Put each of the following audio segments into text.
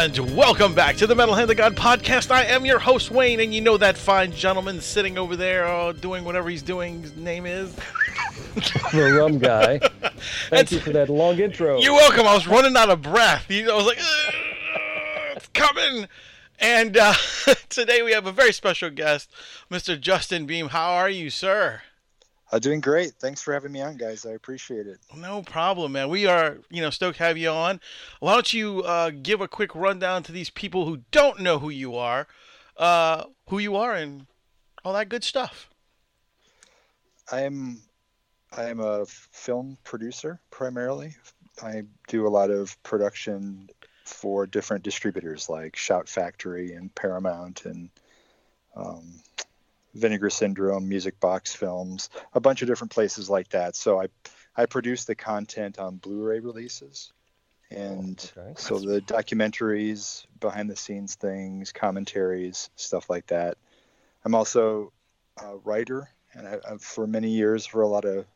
And welcome back to the Metal Hand of God podcast. I am your host, Wayne, and you know that fine gentleman sitting over there uh, doing whatever he's doing. His name is. the rum guy. Thank you for that long intro. You're welcome. I was running out of breath. I was like, it's coming. And uh, today we have a very special guest, Mr. Justin Beahm. How are you, sir? Uh, doing great. Thanks for having me on, guys. I appreciate it. No problem, man. We are, you know, stoked to have you on. Why don't you uh, give a quick rundown to these people who don't know who you are, uh, who you are, and all that good stuff. I'm I'm a film producer primarily. I do a lot of production for different distributors like Shout Factory and Paramount and um, Vinegar Syndrome, Music Box Films, a bunch of different places like that. So I I produce the content on Blu-ray releases, and Oh, okay. so the documentaries, behind the scenes things, commentaries, stuff like that. I'm also a writer, and I, I've for many years for a lot of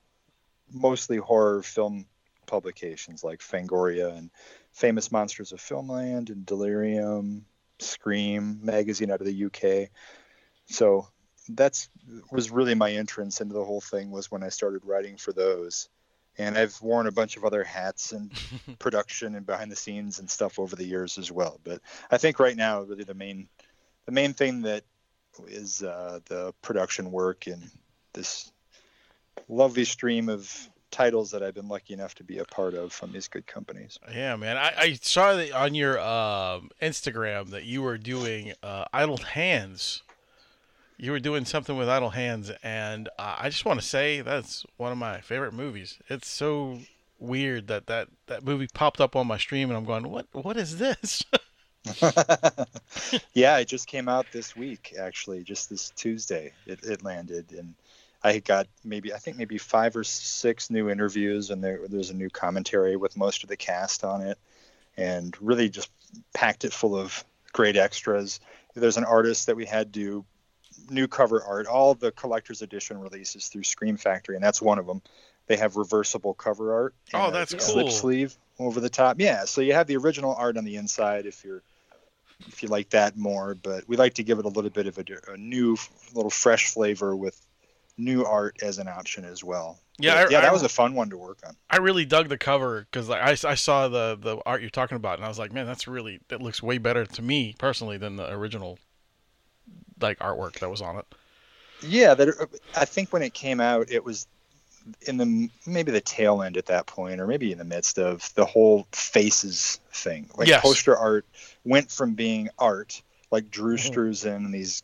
mostly horror film publications like Fangoria and Famous Monsters of Filmland and Delirium, Scream magazine out of the UK. So that's was really my entrance into the whole thing was when I started writing for those. And I've worn a bunch of other hats and production and behind the scenes and stuff over the years as well. But I think right now, really the main, the main thing that is uh, the production work and this lovely stream of titles that I've been lucky enough to be a part of from these good companies. Yeah, man. I, I saw that on your um, Instagram that you were doing uh, Idle Hands. You were doing something with Idle Hands, and uh, I just want to say that's one of my favorite movies. It's so weird that, that that movie popped up on my stream, and I'm going, "What? What is this?" yeah, it just came out this week, actually, just this Tuesday. It, it landed, and I got maybe I think maybe five or six new interviews, and there, there's a new commentary with most of the cast on it, and really just packed it full of great extras. There's an artist that we had do new cover art. All the collector's edition releases through Scream Factory, and that's one of them. They have reversible cover art. Oh, and a that's slip sleeve over the top. Yeah, so you have the original art on the inside if you're if you like that more. But we like to give it a little bit of a, a new, little fresh flavor with new art as an option as well. Yeah, But, I- yeah, I- that was a fun one to work on. I really dug the cover because like, I, I saw the the art you're talking about, and I was like, "Man, that's really that looks way better to me personally than the original like artwork that was on it." Yeah, that I think when it came out, it was in the maybe the tail end at that point, or maybe in the midst of the whole faces thing. Like Yes. poster art went from being art, like Drew Mm-hmm. Struzan and these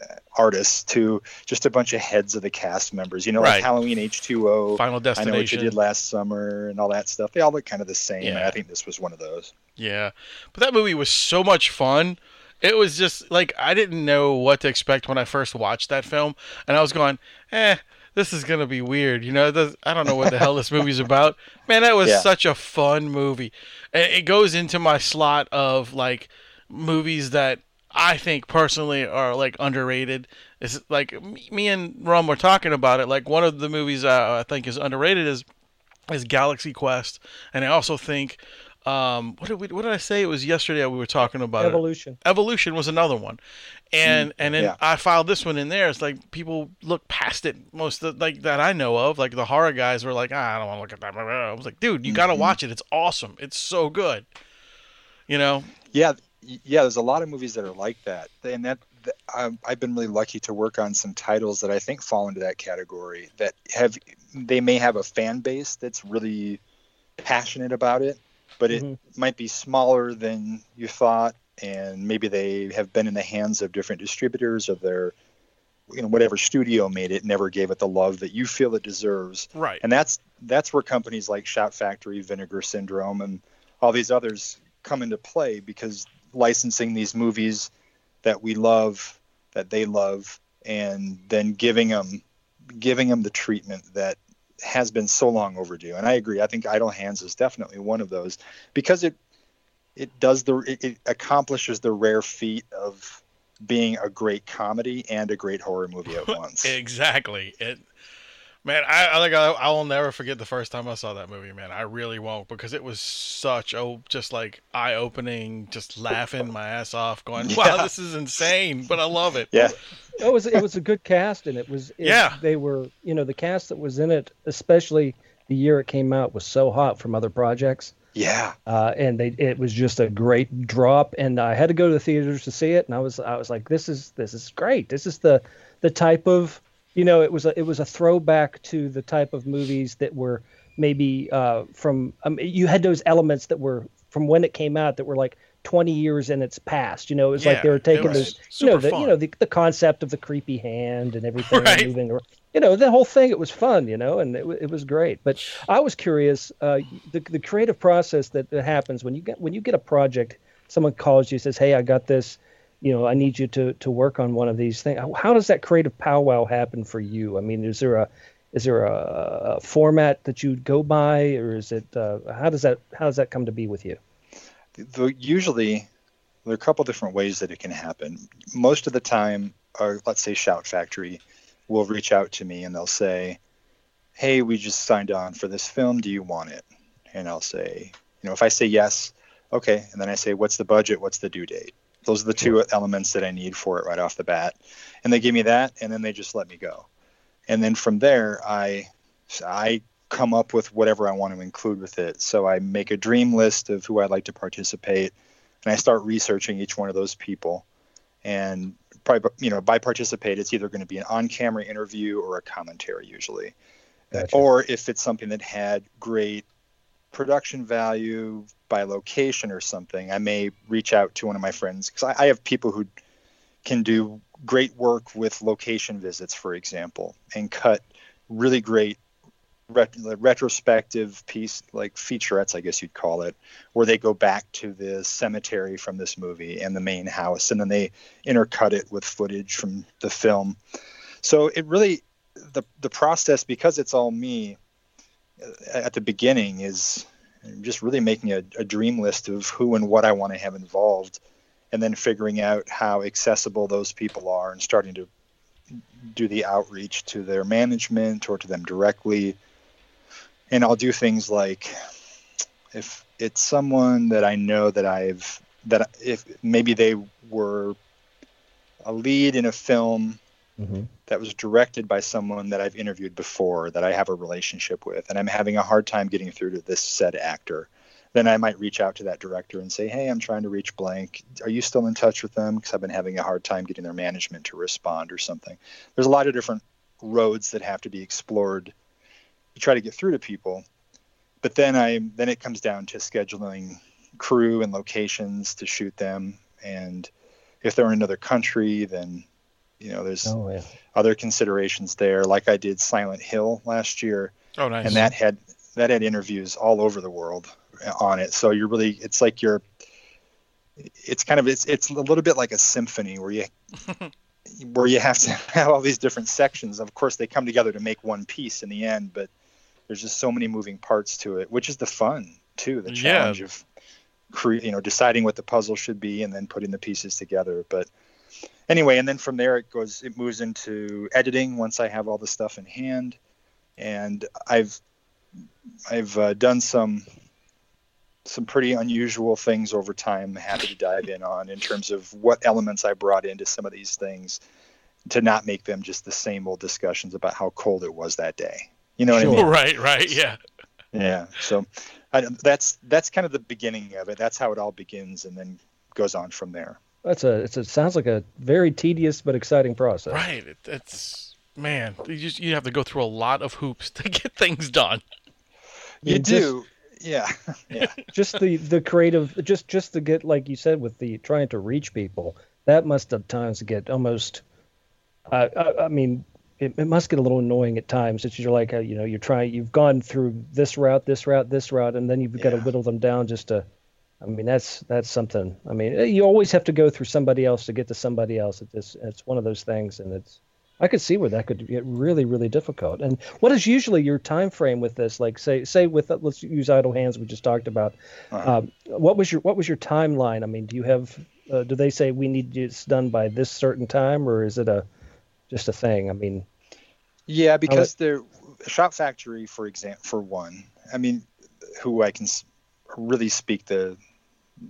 uh, artists, to just a bunch of heads of the cast members. You know, Right. like Halloween H two O. Final Destination, I know what you did last summer and all that stuff. They all look kind of the same. Yeah. I think this was one of those. Yeah, but that movie was so much fun. It was just like I didn't know what to expect when I first watched that film, and I was going, "Eh, this is gonna be weird." You know, this, I don't know what the hell this movie's about. Man, that was Yeah. such a fun movie. It goes into my slot of like movies that I think personally are like underrated. It's like me, and Rum were talking about it. Like one of the movies uh, I think is underrated is is Galaxy Quest, and I also think um, what did we, what did I say? It was yesterday we were talking about it. Evolution. Evolution was another one, and and then yeah. I filed this one in there. It's like people look past it most of, like that I know of. Like the horror guys were like, ah, I don't want to look at that. I was like, dude, you got to watch it. It's awesome. It's so good. You know, Yeah, yeah. There's a lot of movies that are like that, and that, that um, I've been really lucky to work on some titles that I think fall into that category. That have they may have a fan base that's really passionate about it, but it Mhm. might be smaller than you thought, and maybe they have been in the hands of different distributors or their, you know, whatever studio made it never gave it the love that you feel it deserves right? and that's that's where companies like Shout Factory, Vinegar Syndrome, and all these others come into play because licensing these movies that we love that they love and then giving them giving them the treatment that has been so long overdue. And I agree. I think Idle Hands is definitely one of those because it it does the it, it accomplishes the rare feat of being a great comedy and a great horror movie at once. exactly. It Man, I, I like I, I will never forget the first time I saw that movie, man. I really won't because it was such a just like eye opening, just laughing my ass off, going, "Wow, Yeah. this is insane," but I love it. Yeah. It was it was a good cast, and it was it, Yeah. They were you know the cast that was in it, especially the year it came out, was so hot from other projects, Yeah. uh, and they it was just a great drop. And I had to go to the theaters to see it, and I was I was like, this is this is great. This is the the type of you know it was a it was a throwback to the type of movies that were maybe uh, from um, you had those elements that were from when it came out that were like 20 years in its past you know it was like they were taking those you know the, fun. you know the, the concept of the creepy hand and everything Right. moving around. you know the whole thing it was fun you know and it, it was great but i was curious uh, the, the creative process that, that happens when you get when you get a project someone calls you says hey i got this you know i need you to to work on one of these things how, does that creative powwow happen for you i mean is there a is there a, a format that you go by or is it uh, how does that how does that come to be with you the, usually there are a couple different ways that it can happen. Most of the time, or let's say Shout Factory will reach out to me and they'll say, "Hey, we just signed on for this film. Do you want it?" And I'll say, you know, if I say yes, okay, and then I say, "What's the budget? What's the due date?" Those are the two elements that I need for it right off the bat, and they give me that, and then they just let me go, and then from there, I I come up with whatever I want to include with it. So I make a dream list of who I'd like to participate, and I start researching each one of those people. And probably, you know, by participate, it's either going to be an on-camera interview or a commentary usually, Gotcha. or if it's something that had great production value by location or something, I may reach out to one of my friends because I, I have people who can do great work with location visits, for example, and cut really great ret- retrospective piece, like featurettes, I guess you'd call it, where they go back to the cemetery from this movie and the main house, and then they intercut it with footage from the film. So it really, the the process, because it's all me uh, at the beginning, is just really making a, a dream list of who and what I want to have involved, and then figuring out how accessible those people are and starting to do the outreach to their management or to them directly. And I'll do things like if it's someone that I know that I've that if maybe they were a lead in a film mm-hmm. that was directed by someone that I've interviewed before that I have a relationship with, and I'm having a hard time getting through to this said actor, then I might reach out to that director and say, Hey, I'm trying to reach blank. Are you still in touch with them? Because I've been having a hard time getting their management to respond or something. There's a lot of different roads that have to be explored to try to get through to people. But then I then it comes down to scheduling crew and locations to shoot them. And if they're in another country, then you know there's oh yeah other considerations there. Like I did Silent Hill last year, Oh, nice. and that had that had interviews all over the world on it. So you're really it's like you're it's kind of it's it's a little bit like a symphony where you where you have to have all these different sections. Of course, they come together to make one piece in the end, but there's just so many moving parts to it, which is the fun too, the Yeah. challenge of cre- you know deciding what the puzzle should be and then putting the pieces together. But anyway, and then from there it goes it moves into editing once I have all the stuff in hand, and I've I've uh, done some some pretty unusual things over time. Happy to dive in on in terms of what elements I brought into some of these things to not make them just the same old discussions about how cold it was that day. You know what I mean? right, right, yeah. Yeah. So I, that's that's kind of the beginning of it. That's how it all begins, and then goes on from there. That's a it's a sounds like a very tedious but exciting process Right. It, it's man, you just you have to go through a lot of hoops to get things done. You Yeah, just- do. Yeah. Yeah. just the the creative just just to get like you said with the trying to reach people that must at times get almost uh, I, I mean it, it must get a little annoying at times that you're like uh, you know you're trying you've gone through this route this route this route and then you've got to whittle them down just to I mean, that's that's something. I mean, eh, you always have to go through somebody else to get to somebody else. It's just, it's one of those things, and it's. I could see where that could get really, really difficult. And what is usually your time frame with this? Like, say, say with let's use Idle Hands we just talked about. Uh-huh. Um, what was your what was your timeline? I mean, do you have? Uh, do they say we need this done by this certain time, or is it a just a thing? I mean, Yeah, because the Shout Factory, for example, for one, I mean, who I can really speak the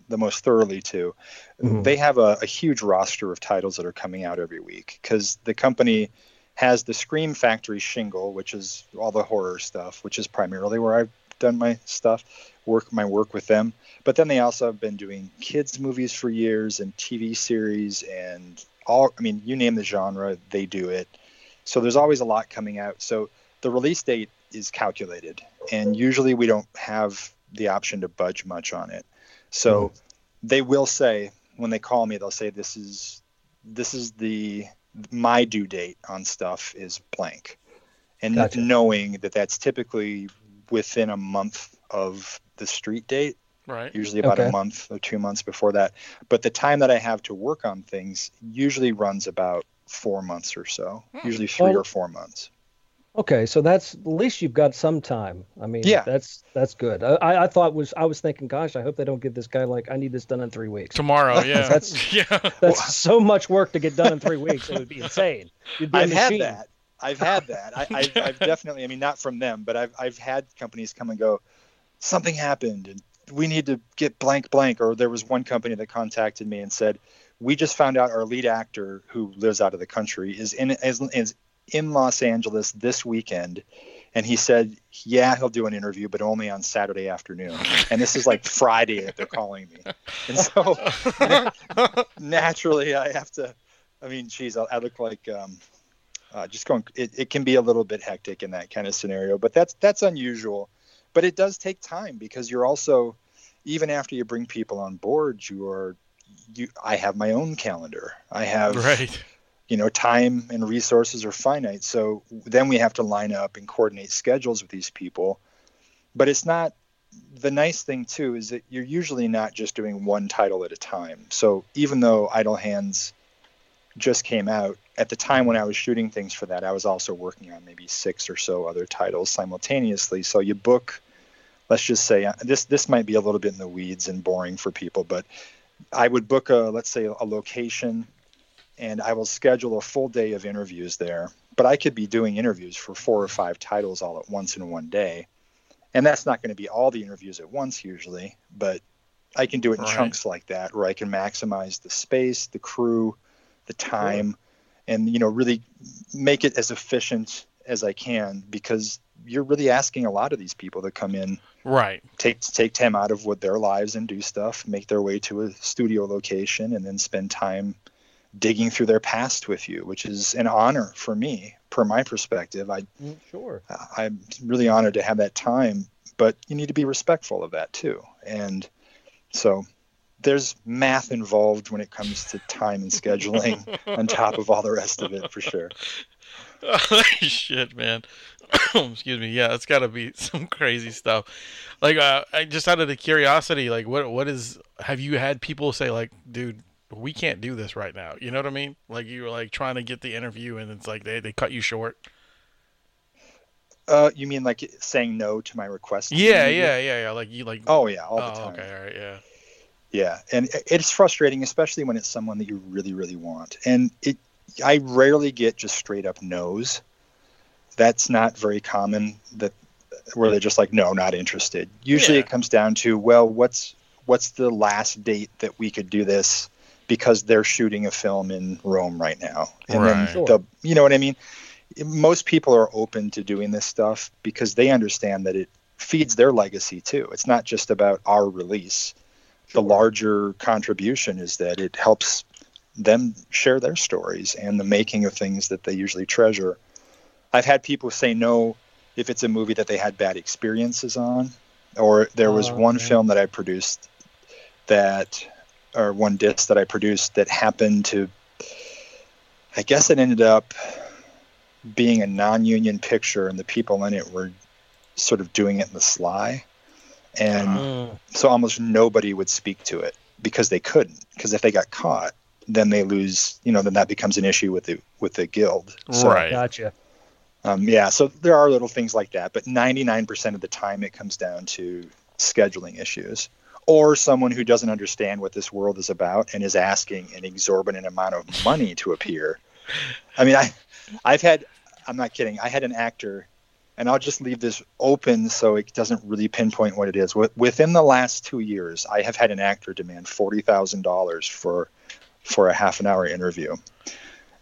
the most thoroughly to, Mhm. they have a, a huge roster of titles that are coming out every week because the company has the Scream Factory shingle, which is all the horror stuff, which is primarily where I've done my stuff, work my work with them. But then they also have been doing kids movies for years and TV series and all. I mean, you name the genre, they do it. So there's always a lot coming out. So the release date is calculated, and usually we don't have the option to budge much on it. So mm-hmm. they will say when they call me, they'll say this is this is the my due date on stuff is blank, and Gotcha. knowing that that's typically within a month of the street date Right. usually about Okay. a month or two months before that. But the time that I have to work on things usually runs about four months or so, hmm. usually three Well- or four months. Okay, so that's at least you've got some time. I mean, Yeah. that's that's good. I, I I thought was I was thinking, gosh, I hope they don't give this guy like I need this done in three weeks. Tomorrow, yeah. That's- yeah. That's so much work to get done in three weeks. It would be insane. You'd be a I've had that. I've had that. I, I've, I've definitely, I mean, not from them, but I've, I've had companies come and go, something happened and we need to get blank blank. Or there was one company that contacted me and said, we just found out our lead actor who lives out of the country is in, is, is in Los Angeles this weekend. And he said, yeah, he'll do an interview, but only on Saturday afternoon. And this is like Friday that they're calling me. And so naturally I have to, I mean, geez, I, look like, um, uh, just going it, it can be a little bit hectic in that kind of scenario but that's that's unusual but it does take time because you're also even after you bring people on board you are you i have my own calendar i have right. You know time and resources are finite. So then we have to line up and coordinate schedules with these people. But it's not the nice thing too is that you're usually not just doing one title at a time. So even though idle hands just came out at the time when i was shooting things for that i was also working on maybe six or so other titles simultaneously. So you book let's just say uh, this this might be a little bit in the weeds and boring for people but i would book a let's say a location and I will schedule a full day of interviews there. But I could be doing interviews for four or five titles all at once in one day. And that's not going to be all the interviews at once usually, but I can do it in Right. chunks like that where I can maximize the space, the crew, the time, and you know, really make it as efficient as I can because you're really asking a lot of these people to come in Right. take take time out of what their lives and do stuff, make their way to a studio location, and then spend time digging through their past with you, which is an honor for me, per my perspective. I Mm, Sure. I'm really honored to have that time, but you need to be respectful of that too. And so there's math involved when it comes to time and scheduling on top of all the rest of it for sure. Oh, Shit, man. Excuse me. Yeah, it's got to be some crazy stuff. Like, uh, I just out of the curiosity, like, what what is? Have you had people say, like, dude, we can't do this right now? You know what I mean? Like, you were like trying to get the interview, and it's like they they cut you short. Uh, you mean like saying no to my request? Yeah, yeah, yeah, yeah. Like you like. Oh yeah, all the oh, time. okay, all right, yeah. Yeah, and it's frustrating, especially when it's someone that you really, really want. And it, I rarely get just straight up no's. That's not very common. That where they're just like, no, not interested. Usually, Yeah. it comes down to, well, what's what's the last date that we could do this? Because they're shooting a film in Rome right now, and Right. then Sure. the, you know what I mean. Most people are open to doing this stuff because they understand that it feeds their legacy too. It's not just about our release the larger contribution is that it helps them share their stories and the making of things that they usually treasure. I've had people say no if it's a movie that they had bad experiences on, or there was Oh, one yeah. film that I produced that, or one disc that I produced that happened to, I guess it ended up being a non union picture and the people in it were sort of doing it in the sly and Mm. so almost nobody would speak to it because they couldn't. Because if they got caught, then they lose. You know, then that becomes an issue with the with the guild. So, Right. Gotcha. Um, yeah. So there are little things like that, but 99% of the time it comes down to scheduling issues or someone who doesn't understand what this world is about and is asking an exorbitant amount of money to appear. I mean, I, I've had, I'm not kidding. I had an actor, and I'll just leave this open so it doesn't really pinpoint what it is. Within the last two years, I have had an actor demand forty thousand dollars for, for a half an hour interview.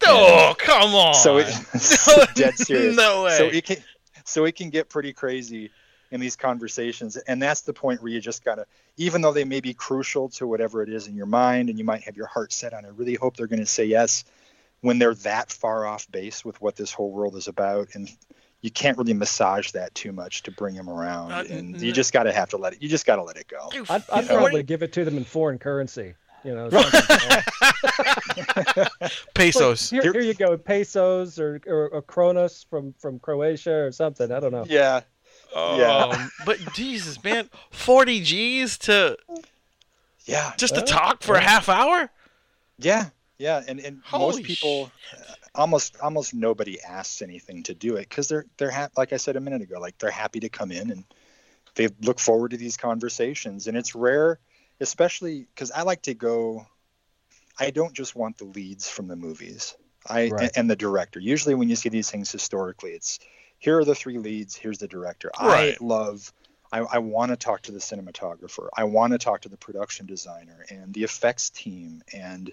Oh, come on. So it, it's dead serious. No way. So it can, so it can get pretty crazy in these conversations, and that's the point where you just gotta, even though they may be crucial to whatever it is in your mind, and you might have your heart set on. I really hope they're going to say yes. When they're that far off base with what this whole world is about, and you can't really massage that too much to bring them around, Uh, and n- you just gotta have to let it. You just gotta let it go. I'd, I'd probably give it to them in foreign currency. You know, something, you know. pesos. Here, here you go, pesos or, or, or kronos from, from Croatia or something. I don't know. Yeah, Yeah. Um, but Jesus, man, 40 G's to yeah. just to talk for a half hour? Yeah, yeah, and and Holy most people, almost almost nobody asks anything to do it because they're they're ha- like I said a minute ago, like they're happy to come in and they look forward to these conversations, and it's rare, especially because I like to go. I don't just want the leads from the movies, I Right. and the director. Usually, when you see these things historically, it's here are the three leads, here's the director. Right. I love. I, I want to talk to the cinematographer. I want to talk to the production designer and the effects team and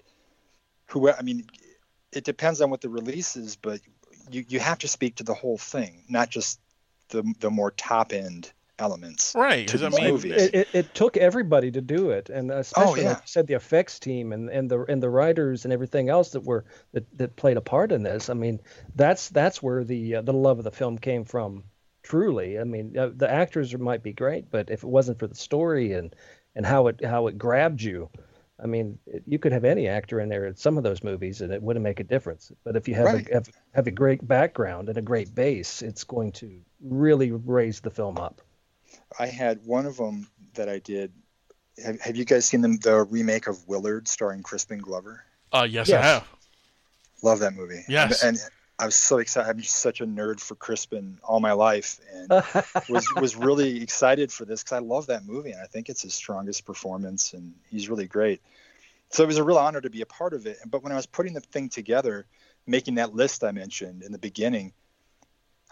who I mean, it depends on what the release is, but you, you have to speak to the whole thing, not just the the more top end elements. Right. To 'cause I mean, movies. It, it, it took everybody to do it, and especially yeah. like you said, the effects team and, and the and the writers and everything else that were that, that played a part in this. I mean, that's that's where the uh, the love of the film came from. Truly, I mean, uh, the actors might be great, but if it wasn't for the story and and how it how it grabbed you, I mean, it, you could have any actor in there in some of those movies, and it wouldn't make a difference. But if you have Right. a have, have a great background and a great base, it's going to really raise the film up. I had one of them that I did. Have, have you guys seen the, the remake of Willard starring Crispin Glover? uh, yes, Yes. I have. Love that movie. Yes. And, and I was so excited. I'm just such a nerd for Crispin all my life, and was was really excited for this because I love that movie and I think it's his strongest performance and he's really great. So it was a real honor to be a part of it. But when I was putting the thing together, making that list I mentioned in the beginning,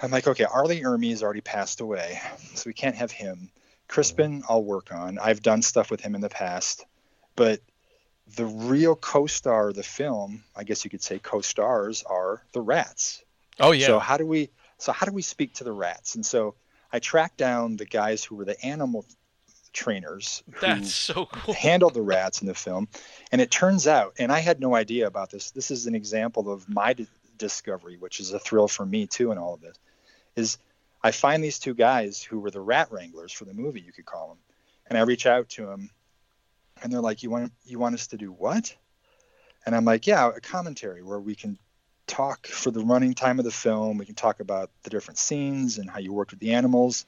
I'm like, okay, R. Lee Ermey's already passed away, so we can't have him. Crispin, mm-hmm. I'll work on. I've done stuff with him in the past, but the real co-star of the film, I guess you could say co-stars, are the rats. Oh, yeah. So how do we so how do we speak to the rats? And so I tracked down the guys who were the animal trainers who That's so cool. handled the rats in the film. And it turns out, and I had no idea about this. This is an example of my d- discovery, which is a thrill for me too in all of this. Is I find these two guys who were the rat wranglers for the movie, you could call them, and I reach out to them, and they're like, "You want you want us to do what?" And I'm like, "Yeah, a commentary where we can talk for the running time of the film. We can talk about the different scenes and how you worked with the animals."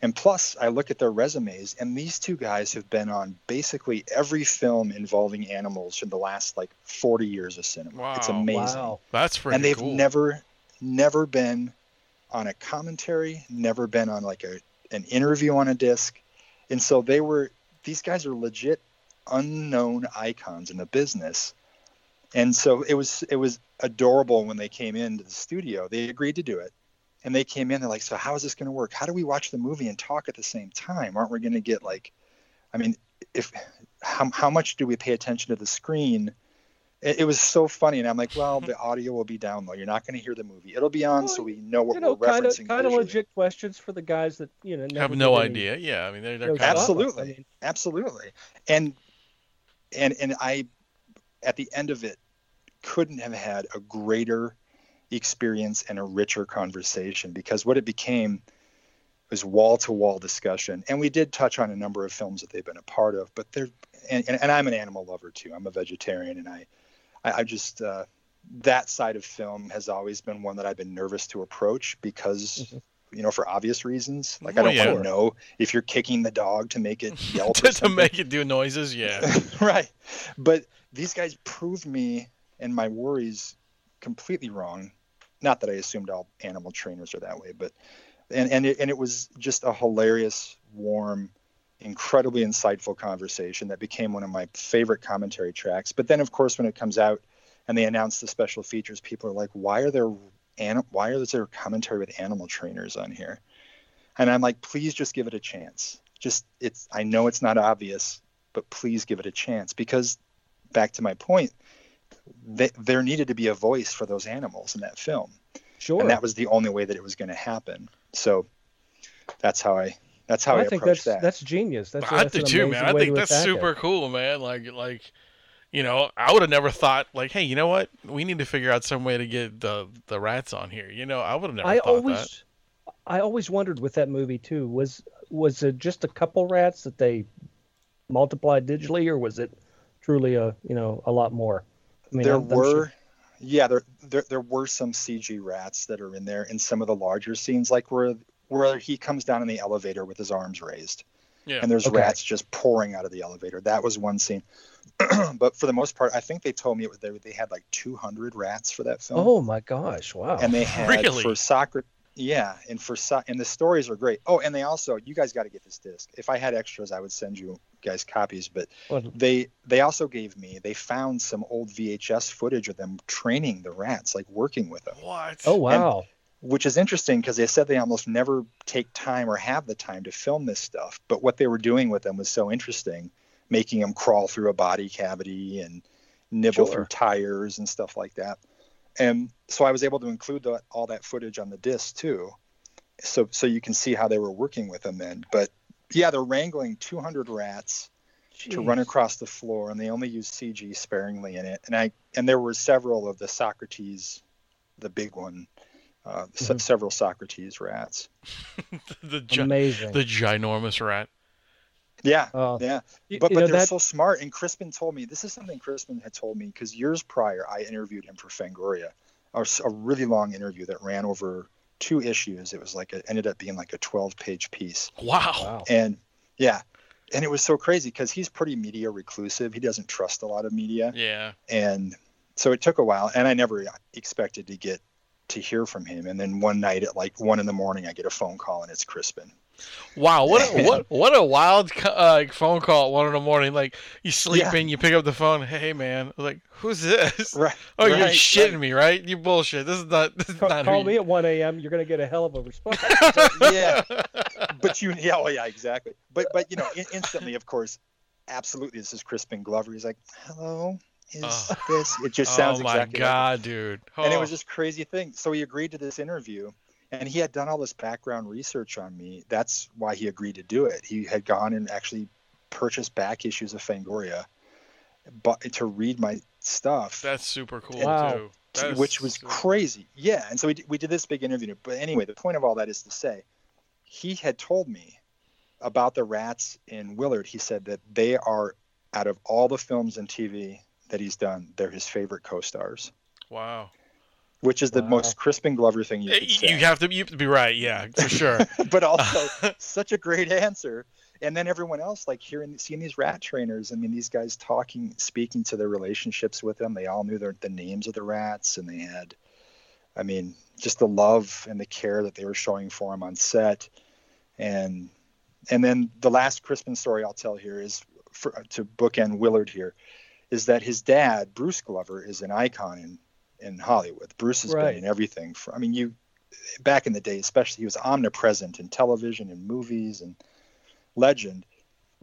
And plus, I look at their resumes, and these two guys have been on basically every film involving animals for the last like 40 years of cinema. It's Wow. amazing. Wow. That's pretty And they've cool. never, never been on a commentary, never been on like a an interview on a disc. And so they were, these guys are legit unknown icons in the business. And so it was it was adorable when they came into the studio. They agreed to do it. And they came in, they're like, so how is this going to work? How do we watch the movie and talk at the same time? Aren't we going to get like, I mean, if how, how much do we pay attention to the screen? It, it was so funny, and I'm like, well, the audio will be down though. You're not going to hear the movie. It'll be on, so we know what you know, we're kind of referencing. kind of legit questions for the guys that you know never have no did any- idea. Yeah, I mean, they're, they're no kind of. Absolutely. I mean, Absolutely, and and and I, at the end of it, couldn't have had a greater experience and a richer conversation because what it became was wall to wall discussion. And we did touch on a number of films that they've been a part of, but they're, and, and, and I'm an animal lover too. I'm a vegetarian and I, I, I just, uh, that side of film has always been one that I've been nervous to approach because you know, for obvious reasons. Like Well, I don't yeah. want to know if you're kicking the dog to make it yelp or to, to make it do noises. Yeah. right. But these guys proved me and my worries completely wrong. Not that I assumed all animal trainers are that way, but and and it, and it was just a hilarious, warm, incredibly insightful conversation that became one of my favorite commentary tracks. But then, of course, when it comes out and they announce the special features, people are like, "Why are there anim- Why is there commentary with animal trainers on here?" And I'm like, "Please just give it a chance. Just it's. I know it's not obvious, but please give it a chance because back to my point." Th- there needed to be a voice for those animals in that film Sure. and that was the only way that it was going to happen. So that's how I that's how I, I think approached that's that. that's genius. That's, I that's an do too, man. I think to that's attack it. super cool, man. Like, like, you know, I would have never thought, like, hey, you know what? We need to figure out some way to get the the rats on here. You know, I would have never I thought always, I always wondered with that movie too. Was was it just a couple rats that they multiplied digitally, or was it truly a you know a lot more? I mean, there I'm- I'm were sure- yeah there, there there were some CG rats that are in there in some of the larger scenes like where where he comes down in the elevator with his arms raised. Yeah. and there's Okay. rats just pouring out of the elevator. That was one scene. but for the most part, I think they told me it was, they, they had like 200 rats for that film. Oh my gosh! Wow. and they had Really? for soccer yeah and for so- and the stories are great oh and they also you guys got to get this disc if i had extras i would send you guys copies but Well, they they also gave me they found some old vhs footage of them training the rats like working with them what? oh wow. Which is interesting because they said they almost never take time or have the time to film this stuff but what they were doing with them was so interesting making them crawl through a body cavity and nibble Sure. through tires and stuff like that. And so i was able to include the, all that footage on the disc too. So so you can see how they were working with them then. But yeah they're wrangling 200 rats to run across the floor and they only use cg sparingly in it. And i and there were several of the socrates the big one uh, se- Mhm. several socrates rats the gi- Amazing. the ginormous rat. yeah Oh, yeah y- but you but know, they're that- so smart and crispin told me this is something crispin had told me because years prior i interviewed him for fangoria a really long interview that ran over two issues it was like it ended up being like a 12 page piece Wow. Wow. and yeah and it was so crazy because he's pretty media reclusive he doesn't trust a lot of media Yeah. and so it took a while and i never expected to get to hear from him and then one night at like one in the morning i get a phone call and it's crispin Wow. What a, what what a wild uh, phone call at one in the morning. Like you Yeah. sleeping, you pick up the phone. Hey man, I was like who's this? right Oh, you're shitting right. me, right? You bullshit. This is not. This is Call, not call me you- at 1 a.m. You're going to get a hell of a response. yeah but you yeah oh yeah exactly but but you know in, instantly of course absolutely this is crispin glover he's like hello is Oh. this it just oh sounds oh my exactly like god, dude. and it oh. was Oh. just crazy thing. So he agreed to this interview, and he had done all this background research on me. That's why he agreed to do it. He had gone and actually purchased back issues of Fangoria, but to read my stuff, That's super cool Wow. too. That is which was super- crazy. Yeah, and so we did, we did this big interview. But anyway, the point of all that is to say, he had told me about the rats in Willard. He said that they are out of all the films and TV that he's done, they're his favorite co-stars. Wow. Which is the Wow. most Crispin Glover thing you Eh, could say. You have to you have to be right. Yeah, for sure. but also such a great answer. And then everyone else, like hearing, seeing these rat trainers. I mean, these guys talking, speaking to their relationships with them. They all knew their, the names of the rats, and they had, I mean, just the love and the care that they were showing for him on set. And and then the last Crispin story I'll tell here is for, to bookend Willard here, is that his dad, Bruce Glover, is an icon in in Hollywood. Bruce has Right. been in everything. For, I mean, you back in the day, especially, he was omnipresent in television and movies and legend.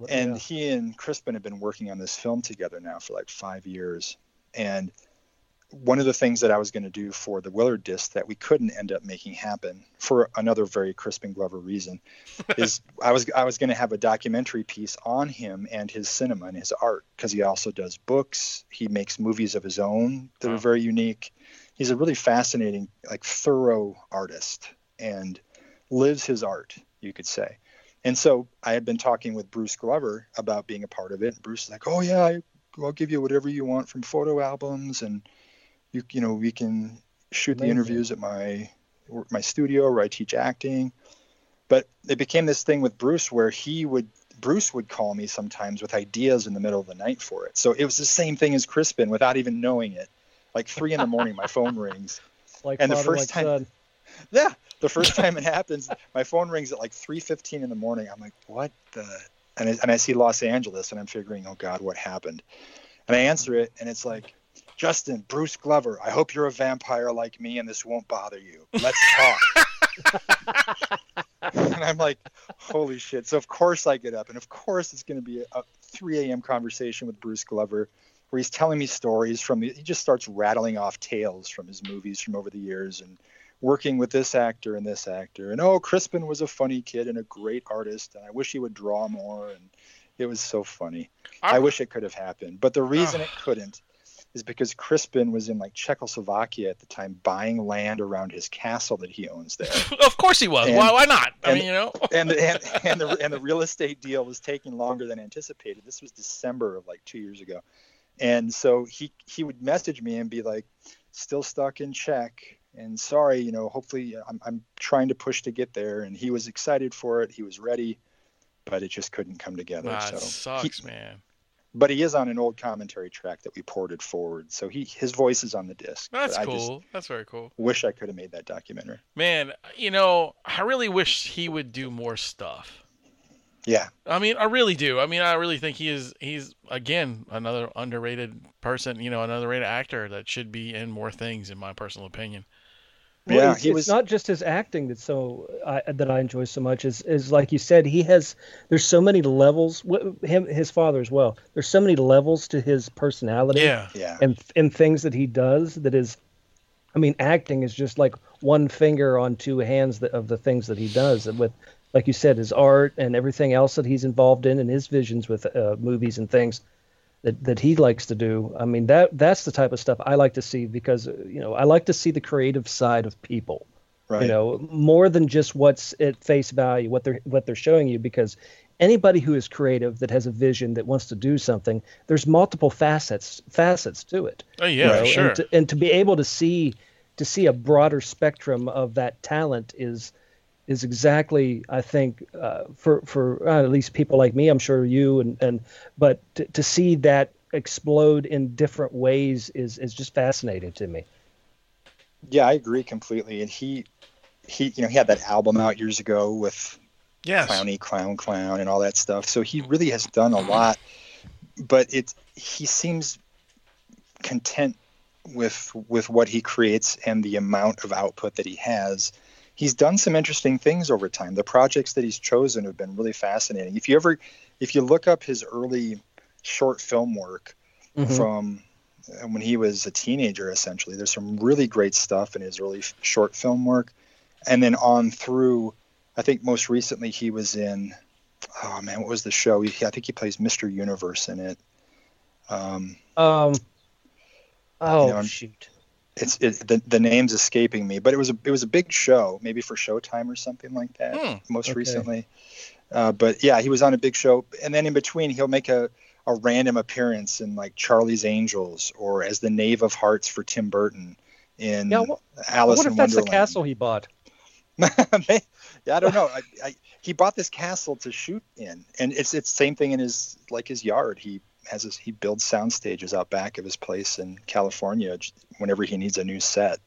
And Yeah. he and Crispin have been working on this film together now for like five years. And one of the things that I was going to do for the Willard disc that we couldn't end up making happen for another very Crispin Glover reason is I was I was going to have a documentary piece on him and his cinema and his art because he also does books. He makes movies of his own that Wow. are very unique. He's a really fascinating, like thorough artist and lives his art, you could say. And so I had been talking with Bruce Glover about being a part of it. Bruce is like, "Oh yeah, I, I'll give you whatever you want from photo albums, and you you know we can shoot the interviews at my my studio where I teach acting. But it became this thing with Bruce where he would Bruce would call me sometimes with ideas in the middle of the night for it. So it was the same thing as Crispin without even knowing it. Like three in the morning, my phone rings. Like and the first like time- son. Yeah, the first time it happens, my phone rings at like 3:15 in the morning. I'm like, what the? And I, and I see Los Angeles, and I'm figuring, oh God, what happened? And I answer it, and it's like, Justin, Bruce Glover. I hope you're a vampire like me, and this won't bother you. Let's talk. and I'm like, holy shit. So of course I get up, and of course it's going to be a, a 3 a.m. conversation with Bruce Glover, where he's telling me stories from. The, he just starts rattling off tales from his movies from over the years, and working with this actor and this actor. And oh, Crispin was a funny kid and a great artist, and I wish he would draw more. And it was so funny. I, I- wish it could have happened, but the reason it couldn't is because Crispin was in like Czechoslovakia at the time, buying land around his castle that he owns there. Of course he was. And- why? Why not? I and- mean, you know. and the, and, and the and the real estate deal was taking longer than anticipated. This was December of like two years ago, and so he he would message me and be like, "Still stuck in Czech." And sorry, you know, hopefully I'm, I'm trying to push to get there. And he was excited for it. He was ready, but it just couldn't come together. Nah, so it sucks, man. But he is on an old commentary track that we ported forward. So he his voice is on the disc. That's cool. That's very cool. wish I could have made that documentary. Man, you know, I really wish he would do more stuff. Yeah. I mean, I really do. I mean, I really think he is. He's again another underrated person. You know, another rated actor that should be in more things, in my personal opinion. Well, Yeah, it's, he it's was- not just his acting that's so I, that I enjoy so much. Is is like you said, he has. There's so many levels. wh- Him, his father as well. There's so many levels to his personality. Yeah. Yeah. and and things that he does that is i mean acting is just like one finger on two hands that, of the things that he does and with like you said his art and everything else that he's involved in and his visions with uh, movies and things that, that he likes to do i mean that that's the type of stuff i like to see because uh, you know i like to see the creative side of people Right. you know more than just what's at face value what they're what they're showing you because anybody who is creative that has a vision that wants to do something there's multiple facets facets to it Oh you yeah, know, sure. and to, and to be able to see to see a broader spectrum of that talent is is exactly I think uh, for for uh, at least people like me I'm sure you and and but to, to see that explode in different ways is is just fascinating to me. Yeah, I agree completely. And he, he, you know, he had that album out years ago with yes. Clowny Clown Clown and all that stuff. So he really has done a lot, but it's he seems content with with what he creates and the amount of output that he has. He's done some interesting things over time. The projects that he's chosen have been really fascinating. If you ever, if you look up his early short film work Mhm. from when he was a teenager, essentially, there's some really great stuff in his early short film work, and then on through I think most recently he was in. Oh man, what was the show? He, I think he plays Mr. Universe in it. Um, Um. Oh You know, shoot. It's it, the the name's escaping me, but it was a it was a big show, maybe for Showtime or something like that. Hmm. Most Okay. recently, uh, but yeah, he was on a big show, and then in between he'll make a a random appearance in like Charlie's Angels or as the Knave of Hearts for Tim Burton in Yeah, I Alice wonder in if that's the castle he bought. yeah, I don't know. I, I, he bought this castle to shoot in, and it's it's same thing in his like his yard. He has his he builds sound stages out back of his place in California. Whenever he needs a new set,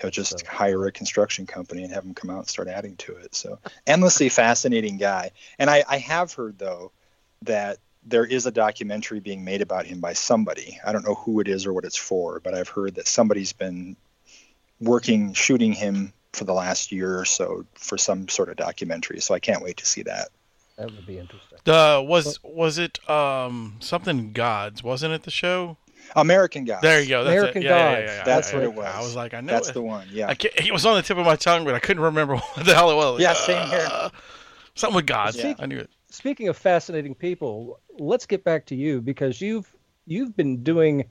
he'll just So- hire a construction company and have them come out and start adding to it. So endlessly fascinating guy. And I, I have heard though that there is a documentary being made about him by somebody. I don't know who it is or what it's for, but I've heard that somebody's been working shooting him for the last year or so for some sort of documentary. So I can't wait to see that. That would be interesting. The was was it um something gods? Wasn't it the show? American Gods. There you go. That's American it. Yeah, yeah, Gods. yeah, yeah, That's yeah, what it was. I was like, I know That's it. the one. Yeah. I can't, it was on the tip of my tongue, but I couldn't remember what the hell it was. Yeah, same here. Uh, something with gods. Yeah. I knew it. Speaking of fascinating people, let's get back to you because you've you've been doing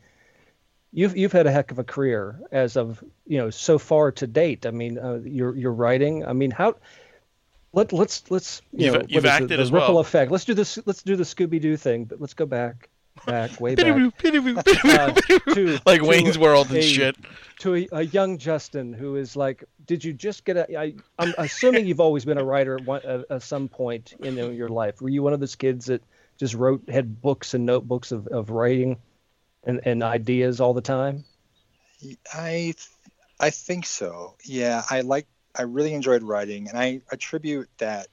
you've you've had a heck of a career as of you know so far to date. I mean, uh, you're you're writing. I mean, how let let's let's you You've- know you've what is it, acted the as ripple well. effect. Let's do this. Let's do the Scooby Doo thing, but let's go back. back, way back, uh, to like to Wayne's World and shit. to a, a young Justin who is like, did you just get a? I, I'm assuming you've always been a writer at, one, at, at some point in your life. Were you one of those kids that just wrote, had books and notebooks of, of writing, and, and ideas all the time? I I think so. Yeah, I like I really enjoyed writing and I attribute that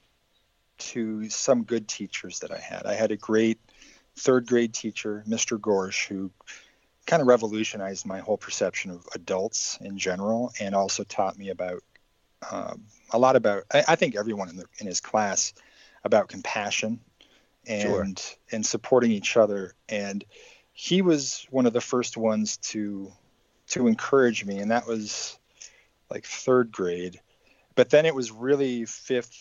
to some good teachers that I had. I had a great third grade teacher, Mr. Gorsh, who kind of revolutionized my whole perception of adults in general and also taught me about um, a lot about I, I think everyone in the in his class about compassion and Sure. and supporting each other and he was one of the first ones to to encourage me and that was like third grade but then it was really fifth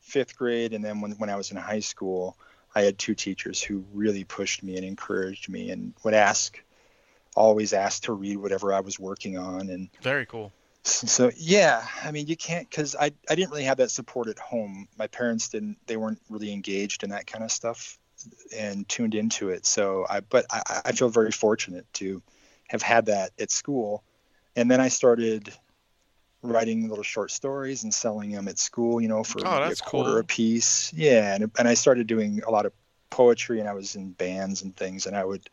fifth grade. And then when, when i was in high school i had two teachers who really pushed me and encouraged me and would ask always ask to read whatever i was working on. And Very cool. so yeah i mean you can't because I, I didn't really have that support at home. My parents didn't they weren't really engaged in that kind of stuff and tuned into it. So i but i, I feel very fortunate to have had that at school. And then i started writing little short stories and selling them at school you know for Oh, a quarter cool. a piece yeah and, and i started doing a lot of poetry and i was in bands and things and i would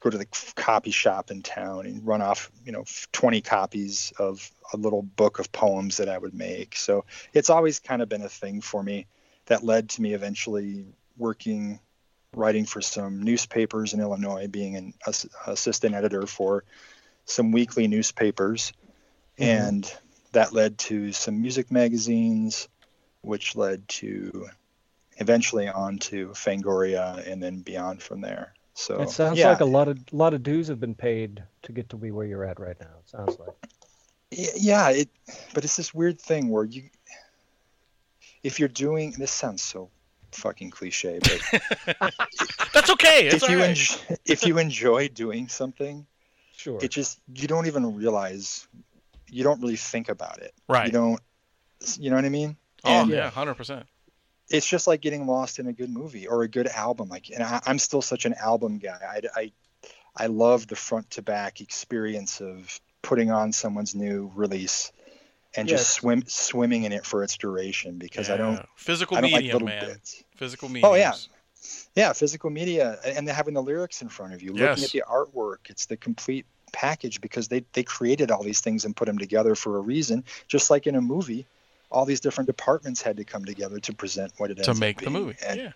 go to the copy shop in town and run off, you know, 20 copies of a little book of poems that I would make. So it's always kind of been a thing for me that led to me eventually working, writing for some newspapers in Illinois, being an assistant editor for some weekly newspapers. Mhm. And that led to some music magazines, which led to eventually on to Fangoria and then beyond from there. So It sounds yeah. like a lot of lot of dues have been paid to get to be where you're at right now. It sounds like. Yeah it but it's this weird thing where you if you're doing this sounds so fucking cliche but That's okay. It's if you all right. enjoy, if you enjoy doing something Sure. it just you don't even realize you don't really think about it right. you don't you know what i mean oh and yeah, hundred percent. it's just like getting lost in a good movie or a good album like and I, i'm still such an album guy I, I i love the front to back experience of putting on someone's new release and Yes. just swim swimming in it for its duration because i don't physical i don't like little man. bits Physical medium. Oh, yeah. yeah physical media and having the lyrics in front of you looking Yes. at the artwork it's the complete package because they they created all these things and put them together for a reason just like in a movie all these different departments had to come together to present what it to ends up make the being. movie. And- yeah.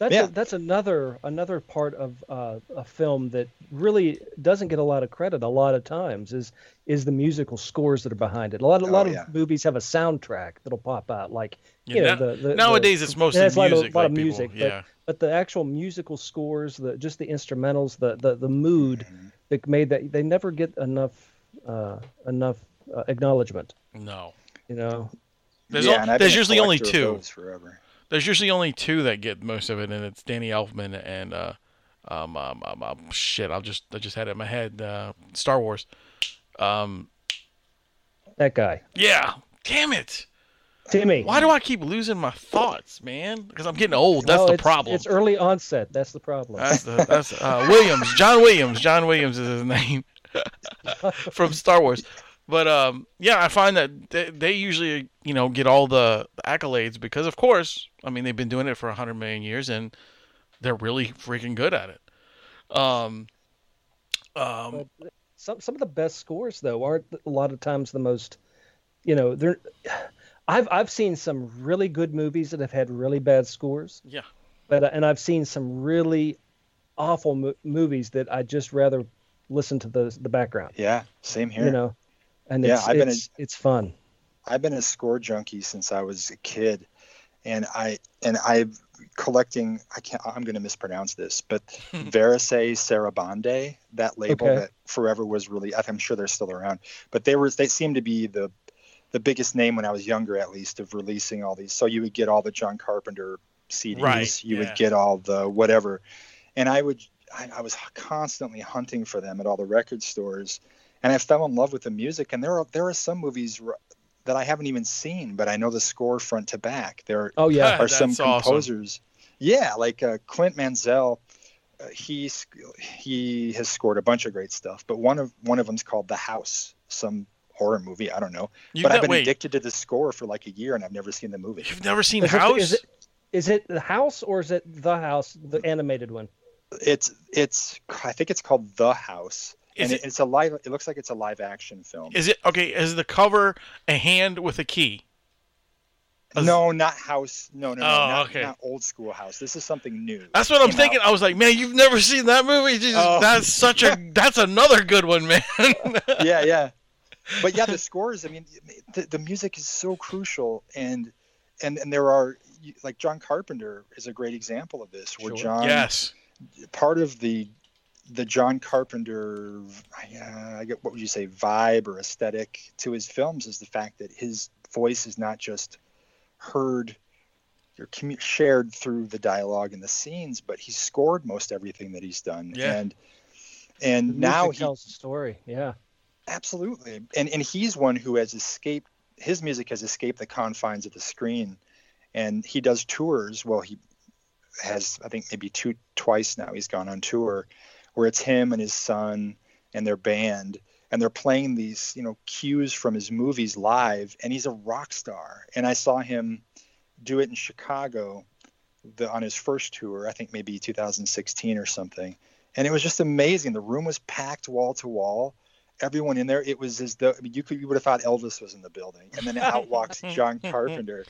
That's Yeah. a, that's another another part of uh, a film that really doesn't get a lot of credit a lot of times is is the musical scores that are behind it. A lot a Oh, lot of movies have a soundtrack that'll pop out like Yeah, you know now- the, the Nowadays, the, it's mostly it has a lot of- music. lot like of people- music, but- yeah. But the actual musical scores, the just the instrumentals, the the, the mood Mhm. that made that they never get enough uh, enough uh, acknowledgement. No. You know, There's, yeah, al- and I've there's been a usually only two. forever. There's usually only two that get most of it, and it's Danny Elfman and uh, um, um, um, um, shit. I'll just I just had it in my head. Uh, Star Wars. Um, that guy, yeah. Damn it. Timmy. Why do I keep losing my thoughts, man? Because I'm getting old. That's the it's- problem. It's early onset. That's the problem. That's the that's uh, Williams. John Williams. John Williams is his name from Star Wars. But um, yeah, I find that they, they usually you know get all the accolades because of course I mean they've been doing it for hundred million years and they're really freaking good at it. Um, um, some some of the best scores though aren't a lot of times the most you know they're I've I've seen some really good movies that have had really bad scores yeah, but uh, and I've seen some really awful mo- movies that I just rather listen to the the background Yeah, same here. you know and Yeah, it's I've been it's, it's fun I've been a score junkie since I was a kid, and I and I've collecting. I can't. I'm going to mispronounce this, but Versace Sarabande, that label Okay. that forever was really. I'm sure they're still around, but they were. They seem to be the the biggest name when I was younger, at least, of releasing all these. So you would get all the John Carpenter CDs. Right, You yeah. would get all the whatever, and I would. I, I was constantly hunting for them at all the record stores, and I fell in love with the music. And there are there are some movies r- that I haven't even seen, but I know the score front to back. There oh yeah are some That's awesome. composers. Yeah, like uh, Clint Mansell uh, he he has scored a bunch of great stuff, but one of one of them's called The House, some horror movie. I don't know, You but I've been wait, addicted to the score for like a year, and I've never seen the movie. you've never seen Is House? is it is it the house or is it the house, the animated one? It's it's I think it's called The House, Is and it- it, it's a live. It looks like it's a live action film. Is it okay? Is the cover a hand with a key? No, not House. No, no, no, Oh, not, okay. not old school House. This is something new. That's what I'm thinking. out- I was like, man, you've never seen that movie? Jesus, Oh. That's such a that's another good one, man. yeah, yeah. But yeah, the scores. I mean, the, the music is so crucial, and and and there are like John Carpenter is a great example of this, where Sure. John yes. part of the the John Carpenter, uh, I get what would you say, vibe or aesthetic to his films is the fact that his voice is not just heard or commu- shared through the dialogue and the scenes, but he's scored most everything that he's done. Yeah. And The and now he tells the story. Yeah. Absolutely. And and he's one who has escaped his music has escaped the confines of the screen. And he does tours. Well, he has I think maybe two twice now he's gone on tour where it's him and his son and their band and they're playing these, you know, cues from his movies live and he's a rock star. And I saw him do it in Chicago the, on his first tour, I think maybe 2016 or something. And it was just amazing. The room was packed wall to wall everyone in there. It was as though I mean, you could you would have thought Elvis was in the building, and then out walks John Carpenter,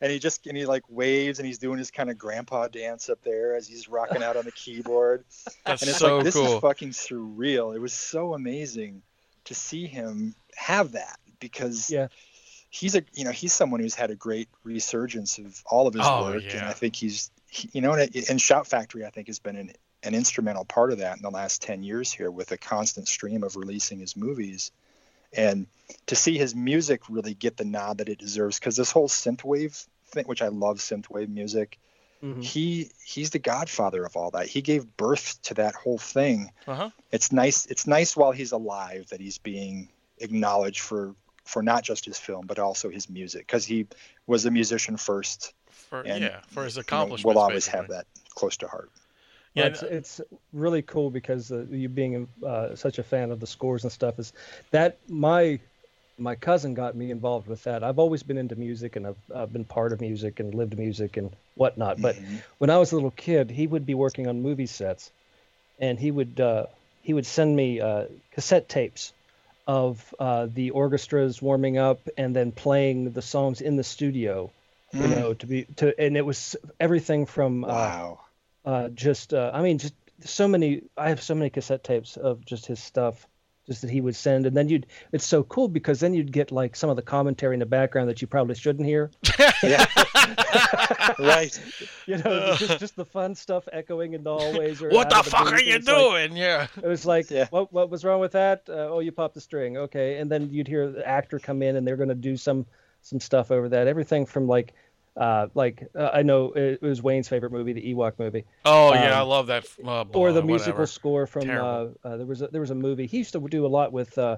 and he just and he like waves and he's doing his kind of grandpa dance up there as he's rocking out on the keyboard, That's and it's so like this cool. is fucking surreal. It was so amazing to see him have that because Yeah. he's a you know he's someone who's had a great resurgence of all of his Oh, work, and. I think he's he, you know and, and Shout Factory I think has been an an instrumental part of that in the last 10 years here with a constant stream of releasing his movies and to see his music really get the nod that it deserves because this whole synthwave thing which i love synthwave music Mhm. he he's the godfather of all that he gave birth to that whole thing Uh-huh. it's nice it's nice while he's alive that he's being acknowledged for for not just his film but also his music because he was a musician first For, and yeah, for his you know, accomplishments. we'll always basically. have that close to heart Yeah, it's, it's really cool because uh, you being uh, such a fan of the scores and stuff is that my my cousin got me involved with that. I've always been into music and I've, I've been part of music and lived music and whatnot. But Mhm. when I was a little kid, he would be working on movie sets, and he would uh, he would send me uh, cassette tapes of uh, the orchestras warming up and then playing the songs in the studio. You Mm. know, to be to and it was everything from uh, wow uh, just uh, I mean just so many I have so many cassette tapes of just his stuff just that he would send. And then you'd it's so cool because then you'd get like some of the commentary in the background that you probably shouldn't hear. Yeah. Right. You know just, just the fun stuff echoing in the hallways or what out the fuck booth, are you it's like- doing? yeah. it was like Yeah. what what was wrong with that? Uh, oh you popped the string. Okay. And then you'd hear the actor come in and they're going to do some some stuff over that. Everything from like uh, like uh, I know it was Wayne's favorite movie, the Ewok movie. Oh yeah, I Um, love that. Uh, or the uh, musical whatever. score from uh, uh, there was a, there was a movie he used to do a lot with uh,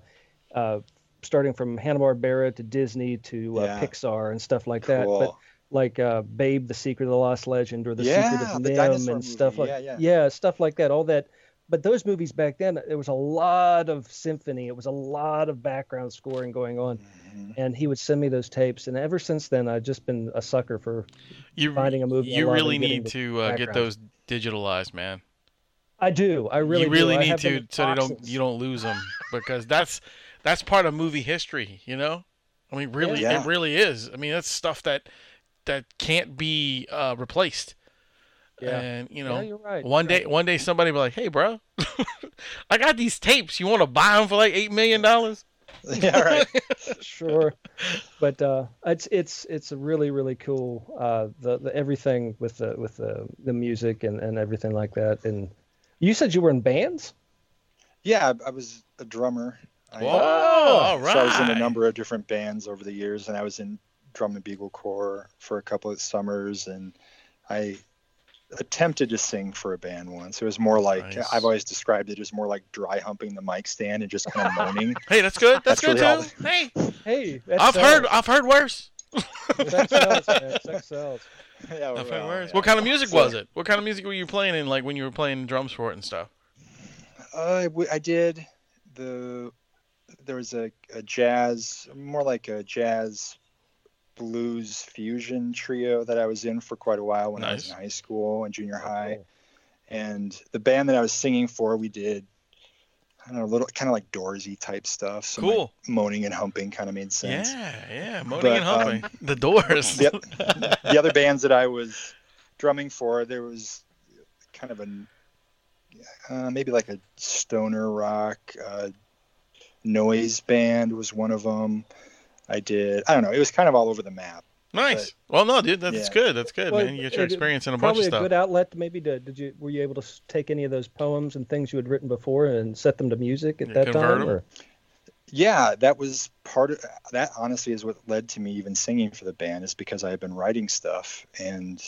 uh, starting from Hanna Barbera to Disney to uh, Yeah. Pixar and stuff like that. But like uh, Babe, the Secret of the Lost Legend, or the Yeah, Secret of the NIMH, dinosaur and stuff movie. like Yeah, yeah. stuff like that. All that. But those movies back then, there was a lot of symphony. It was a lot of background scoring going on, Mhm. and he would send me those tapes. And ever since then, I've just been a sucker for. You finding a movie You really need to uh, get those digitalized, man. I do. I really. you really do. Need to so you don't you don't lose them because that's that's part of movie history. You know, I mean, really, Yeah. it really is. I mean, that's stuff that that can't be uh, replaced. Yeah. And you Yeah, know, you're right. one you're day, one day, somebody be like, "Hey, bro, I got these tapes. You want to buy them for like eight million dollars?" yeah right sure but uh it's it's it's really really cool uh the, the everything with the with the the music and and everything like that and you said you were in bands yeah I, I was a drummer I, Whoa, uh, all right. so I was in a number of different bands over the years, and I was in drum and bugle corps for a couple of summers, and I attempted to sing for a band once. It was more like Nice. I've always described it as more like dry humping the mic stand and just kind of moaning. Hey, that's good. That's, That's good really all too. Hey, hey that's, I've uh, heard I've heard worse. Sex sells, man. Sex sells. yeah, well, worse. yeah. What kind of music was it? What kind of music were you playing in, like when you were playing drums for it and stuff? Uh, I w- I did the there was a, a jazz more like a jazz blues fusion trio that I was in for quite a while when I was in high school and junior high Cool. and the band that I was singing for we did I don't know a little kind of like Doorsy type stuff so my Cool. moaning and humping kind of made sense Yeah, yeah, moaning But, and humping. um, the Doors. Yep. the other bands that I was drumming for, there was kind of a uh, maybe like a stoner rock uh, noise band was one of them. I did. I don't know. It was kind of all over the map. nice. Well, no, dude, that's yeah. good. That's good, Well, man. You get your experience in a bunch of stuff. Probably of a good outlet, maybe. To did you were you able to take any of those poems and things you had written before and set them to music at Yeah, that convert time? 'em. Or? Yeah, that was part of that. Honestly, is what led to me even singing for the band. Is because I had been writing stuff and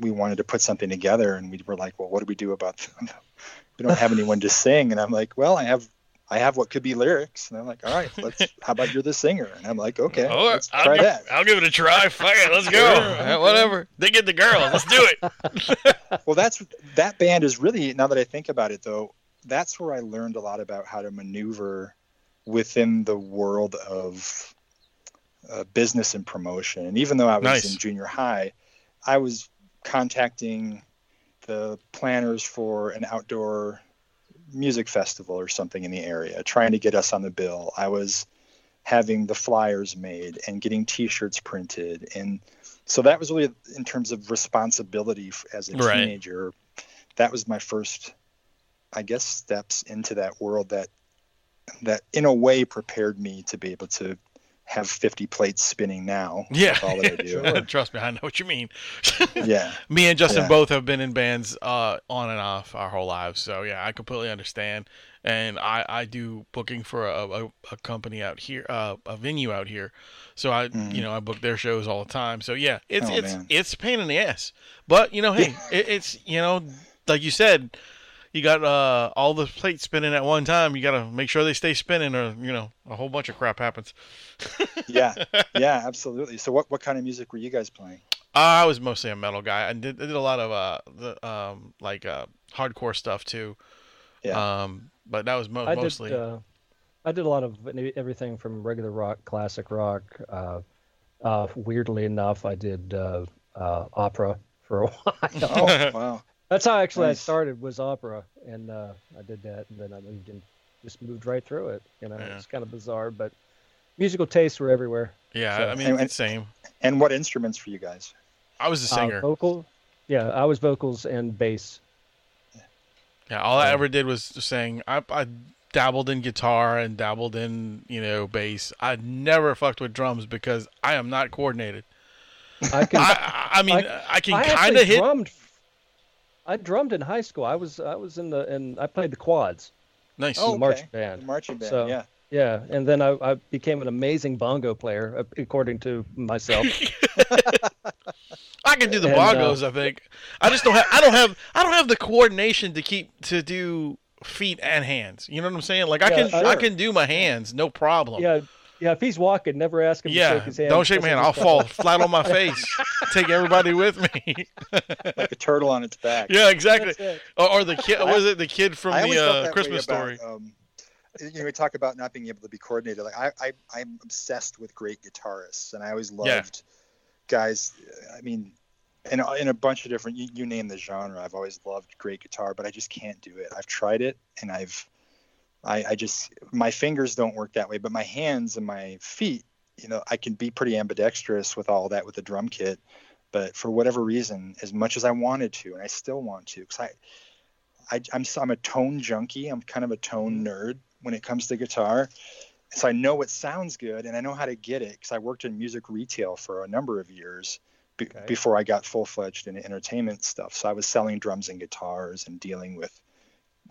we wanted to put something together, and we were like, well, what do we do about? we don't have anyone to sing, and I'm like, well, I have. I have what could be lyrics, and I'm like, all right, let's. How about you're the singer? And I'm like, okay, Oh, let's I'll try give, that. I'll give it a try. Fuck it, let's go. Yeah, whatever. They get the girl. Let's do it. Well, that's that band is really now that I think about it, though, that's where I learned a lot about how to maneuver within the world of uh, business and promotion. And even though I was Nice. in junior high, I was contacting the planners for an outdoor music festival or something in the area, trying to get us on the bill. I was having the flyers made and getting T-shirts printed, and so that was really in terms of responsibility as a Right. teenager. That was my first, I guess, steps into that world that that in a way prepared me to be able to have 50 plates spinning now. Yeah. all that I do. Trust me, I know what you mean. yeah. Me and Justin Yeah. both have been in bands uh, on and off our whole lives, so yeah, I completely understand. And I, I do booking for a, a, a company out here, uh, a venue out here, so I Mhm. you know I book their shows all the time. So yeah, it's Oh, it's man. it's a pain in the ass, but you know hey, it, it's you know like you said, you got uh, all the plates spinning at one time. You got to make sure they stay spinning, or you know a whole bunch of crap happens. Yeah. Yeah, absolutely. So what, what kind of music were you guys playing? I was mostly a metal guy. I did, I did a lot of uh the um like uh hardcore stuff too. Yeah. Um, but that was mo- I mostly. did. Uh, I did a lot of everything from regular rock, classic rock. Uh, uh, weirdly enough, I did uh, uh, opera for a while. oh, wow. That's how actually Nice. I started was opera, and uh, I did that, and then I moved and just moved right through it. You know, Yeah. it's kind of bizarre, but musical tastes were everywhere. yeah, so- I mean And- same. And what instruments for you guys? I was a Uh, singer. vocal, yeah, I was vocals and bass. yeah, all I ever did was sing. I, I dabbled in guitar and dabbled in you know bass. I never fucked with drums because I am not coordinated. I can. I, I I mean I, I can kind of hit. drummed. I drummed in high school. I was I was in the and I played the quads. Nice. Oh, marching band. The marching band, So- yeah. Yeah, and then I, I became an amazing bongo player, uh, according to myself. I can do the And, uh, bongos. I think. I just don't have. I don't have. I don't have the coordination to keep to do feet and hands. You know what I'm saying? Like I Yeah, can. I can do my hands, no problem. yeah, yeah. If he's walking, never ask him to shake his hand. don't shake my hand. I'll fall flat on my face. Take everybody with me. Like a turtle on its back. yeah, exactly. Or, or the kid. Was it the kid from I the uh, that way Christmas about, story? Um, you know, we talk about not being able to be coordinated. Like I, I, I'm obsessed with great guitarists, and I always Yeah. loved guys. I mean, in a, in a bunch of different. You, you name the genre. I've always loved great guitar, but I just can't do it. I've tried it, and I've, I, I just my fingers don't work that way, but my hands and my feet. You know, I can be pretty ambidextrous with all that with the drum kit, but for whatever reason, as much as I wanted to, and I still want to, because I, I, I'm I'm a tone junkie. I'm kind of a tone mm-hmm. nerd when it comes to guitar. So I know what sounds good and I know how to get it because I worked in music retail for a number of years Okay. before I got full fledged in entertainment stuff. So I was selling drums and guitars and dealing with,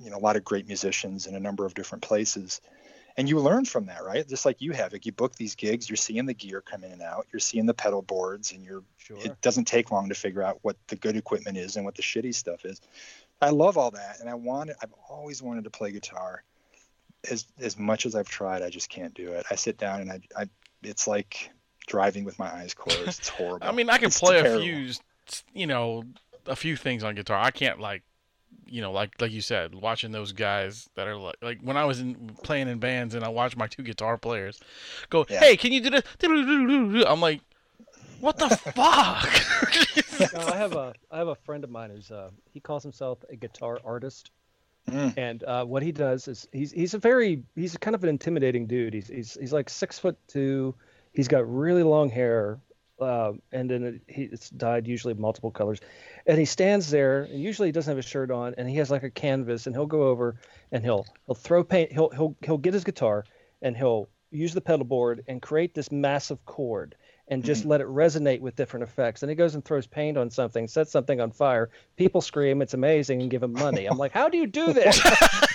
you know, a lot of great musicians in a number of different places. And you learn from that, right? Just like you have. Like you book these gigs, you're seeing the gear come in and out, you're seeing the pedal boards, and you're Sure. it doesn't take long to figure out what the good equipment is and what the shitty stuff is. I love all that, and I wanted I've always wanted to play guitar. As as much as I've tried, I just can't do it. I sit down and I, I it's like driving with my eyes closed. It's horrible. I mean, I can It's play a few, you know, a few things on guitar. I can't like, you know, like like you said, watching those guys that are like, like when I was in playing in bands and I watched my two guitar players go, Yeah. "Hey, can you do this?" I'm like, "What the fuck?" No, I have a I have a friend of mine who's uh, he calls himself a guitar artist, Mm. and uh, what he does is he's he's a very he's kind of an intimidating dude. He's he's he's like six foot two. He's got really long hair, um, and then it, he, it's dyed usually multiple colors, and he stands there. And usually he doesn't have a shirt on, and he has like a canvas, and he'll go over and he'll he'll throw paint. He'll he'll he'll get his guitar, and he'll use the pedal board and create this massive chord and just let it resonate with different effects. And he goes and throws paint on something, sets something on fire. People scream, "It's amazing!" and give him money. I'm like, "How do you do this?"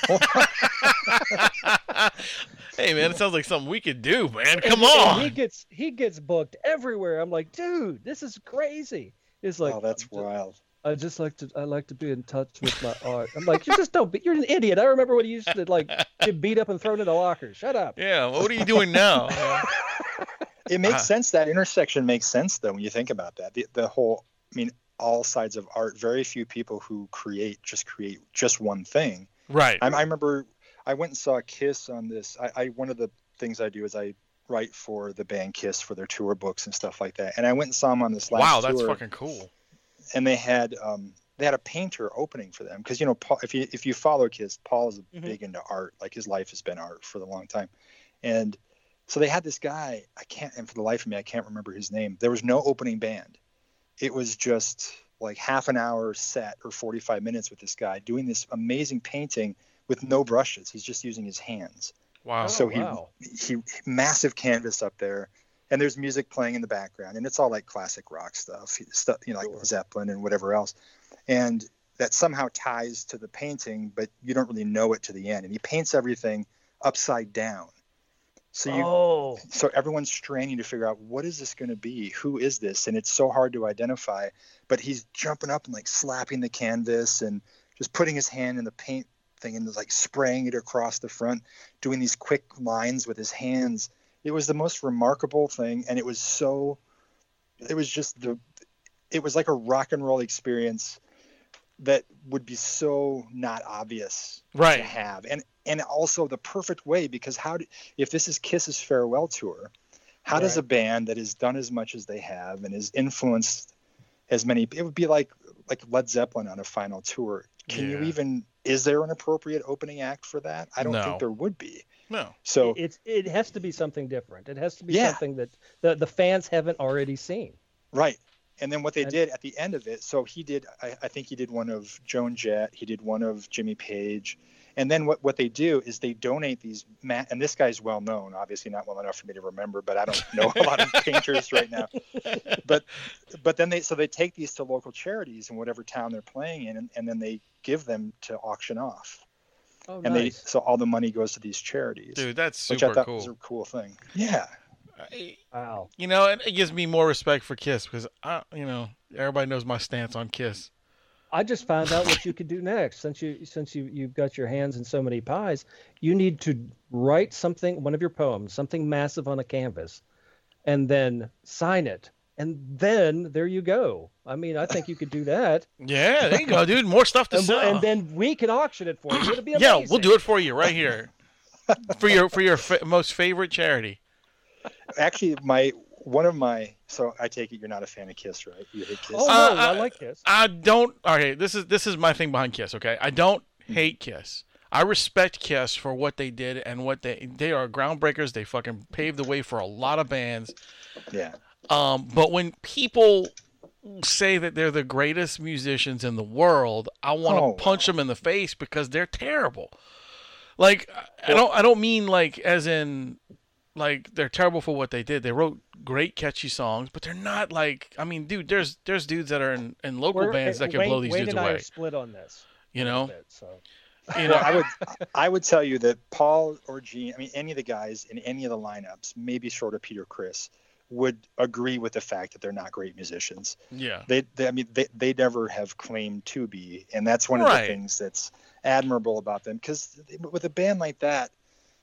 hey, man, it sounds like something we could do, man. Come And- and he gets he gets booked everywhere. I'm like, "Dude, this is crazy." It's like, oh, that's wild. I just like to I like to be in touch with my art. I'm like, you just don't. Be, you're an idiot. I remember when you used to like get beat up and thrown into locker. Shut up. Yeah, what are you doing now? It makes Uh, sense. That intersection makes sense though when you think about that. The, the whole, I mean, all sides of art. Very few people who create just create just one thing. right. I, I remember I went and saw Kiss on this. I, I one of the things I do is I write for the band Kiss for their tour books and stuff like that. And I went and saw them on this last Wow, that's tour, fucking cool. and they had um, they had a painter opening for them because you know Paul, if you if you follow Kiss, Paul is Mhm. big into art. Like his life has been art for a long time, and so they had this guy. I can't, and for the life of me, I can't remember his name. There was no opening band. It was just like half an hour set or 45 minutes with this guy doing this amazing painting with no brushes. He's just using his hands. Wow. so Oh, he wow. he massive canvas up there and there's music playing in the background and it's all like classic rock stuff stuff you know like Sure. zeppelin and whatever else and that somehow ties to the painting but you don't really know it to the end and he paints everything upside down so you oh, so everyone's straining to figure out what is this going to be who is this and it's so hard to identify but he's jumping up and like slapping the canvas and just putting his hand in the paint thing and like spraying it across the front doing these quick lines with his hands. It was the most remarkable thing and it was so it was just the it was like a rock and roll experience that would be so not obvious right. to have. And and also the perfect way because how do, if this is kiss's farewell tour how does a band that has done as much as they have and has influenced as many it would be like like led zeppelin on a final tour can you even is there an appropriate opening act for that i don't No. think there would be No. so it, it's it has to be something different. It has to be Yeah. something that the the fans haven't already seen. Right. And then what they And- did at the end of it, so he did, I, I think he did one of Joan Jett, he did one of Jimmy Page. And then what, what they do is they donate these, ma- and this guy's well known, obviously not well enough for me to remember, but I don't know a lot of painters right now. But but then they, so they take these to local charities in whatever town they're playing in, and, and then they give them to auction off. Oh, And they, so all the money goes to these charities, Dude, that's which I super thought was a cool. cool thing. Yeah. I- wow. You know, and it gives me more respect for Kiss because I, you know, everybody knows my stance on Kiss. I just found out what you could do next. Since you since you you've got your hands in so many pies, you need to write something, one of your poems, something massive on a canvas, and then sign it. And then there you go. I mean, I think you could do that, Yeah, there you go, dude. More stuff to and, sell. and then we can auction it for you. It'll be yeah, we'll do it for you right here. for your for your fa- most favorite charity. Actually, my, one of my, so I take it you're not a fan of Kiss, right? You hate Kiss. Oh Uh, no, I uh, like Kiss. I don't. Okay, this is this is my thing behind Kiss. Okay, I don't hate Kiss. I respect Kiss for what they did and what they they are groundbreakers. They fucking paved the way for a lot of bands. Yeah. Um, but when people say that they're the greatest musicians in the world, I want to Oh, punch them in the face because they're terrible. Like I don't I don't mean like as in like they're terrible for what they did. They wrote great catchy songs, but they're not like I mean, dude, there's there's dudes that are in, in local We're- bands that can Wayne, blow these Wayne dudes and I away. are split on this. You know, bit, so. you know. I would I would tell you that Paul or Gene, I mean any of the guys in any of the lineups, maybe short of Peter Criss, would agree with the fact that they're not great musicians. yeah, They, they I mean they, they never have claimed to be, and that's one of Right. the things that's admirable about them because with a band like that,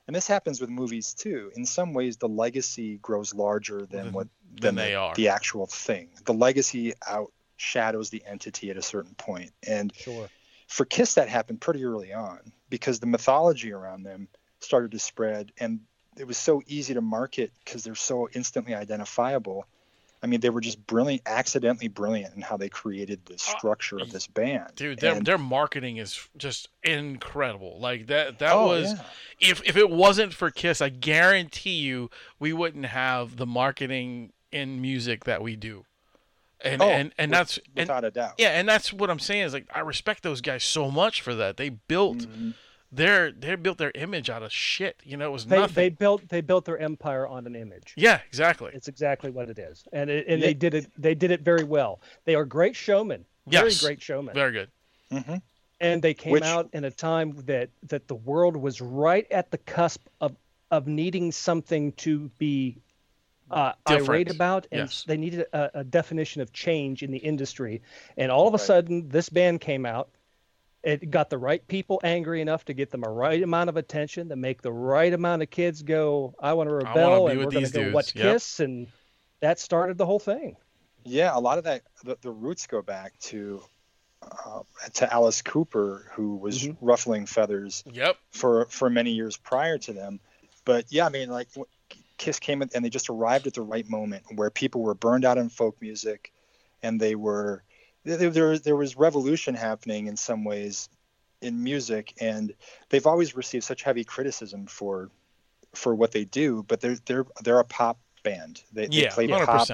and this happens with movies too. In some ways, the legacy grows larger than Mhm. what than the, they are. the actual thing. The legacy outshadows the entity at a certain point. And Sure. for Kiss, that happened pretty early on because the mythology around them started to spread, and it was so easy to market because they're so instantly identifiable. I mean, they were just brilliant, accidentally brilliant in how they created the structure of this band. Dude, their And- their marketing is just incredible. Like that that Oh, was yeah. if if it wasn't for Kiss, I guarantee you we wouldn't have the marketing in music that we do. And Oh, and and with- that's and, without a doubt. yeah, and that's what I'm saying is like I respect those guys so much for that. They built Mhm. Their they built their image out of shit. You know, it was They, nothing. they built they built their empire on an image. yeah, exactly. It's exactly what it is, and it, and Yeah. they did it. They did it very well. They are great showmen, very Yes. great showmen, Very good. Mhm. and they came Which- out in a time that that the world was right at the cusp of of needing something to be uh, Different. irate about, and Yes. they needed a, a definition of change in the industry. And all of a Right. sudden, this band came out. It got the right people angry enough to get them a right amount of attention, to make the right amount of kids go, "I want to wanna rebel," be and with we're going to go dudes. watch Yep. Kiss, and that started the whole thing. Yeah, a lot of that, the, the roots go back to uh, to Alice Cooper, who was Mhm. ruffling feathers Yep. for for many years prior to them. But yeah, I mean, like Kiss came and they just arrived at the right moment where people were burned out in folk music, and they were there. There, was revolution happening in some ways in music, and they've always received such heavy criticism for for what they do. But they're they're they're a pop band. They, they Yeah, play hundred pop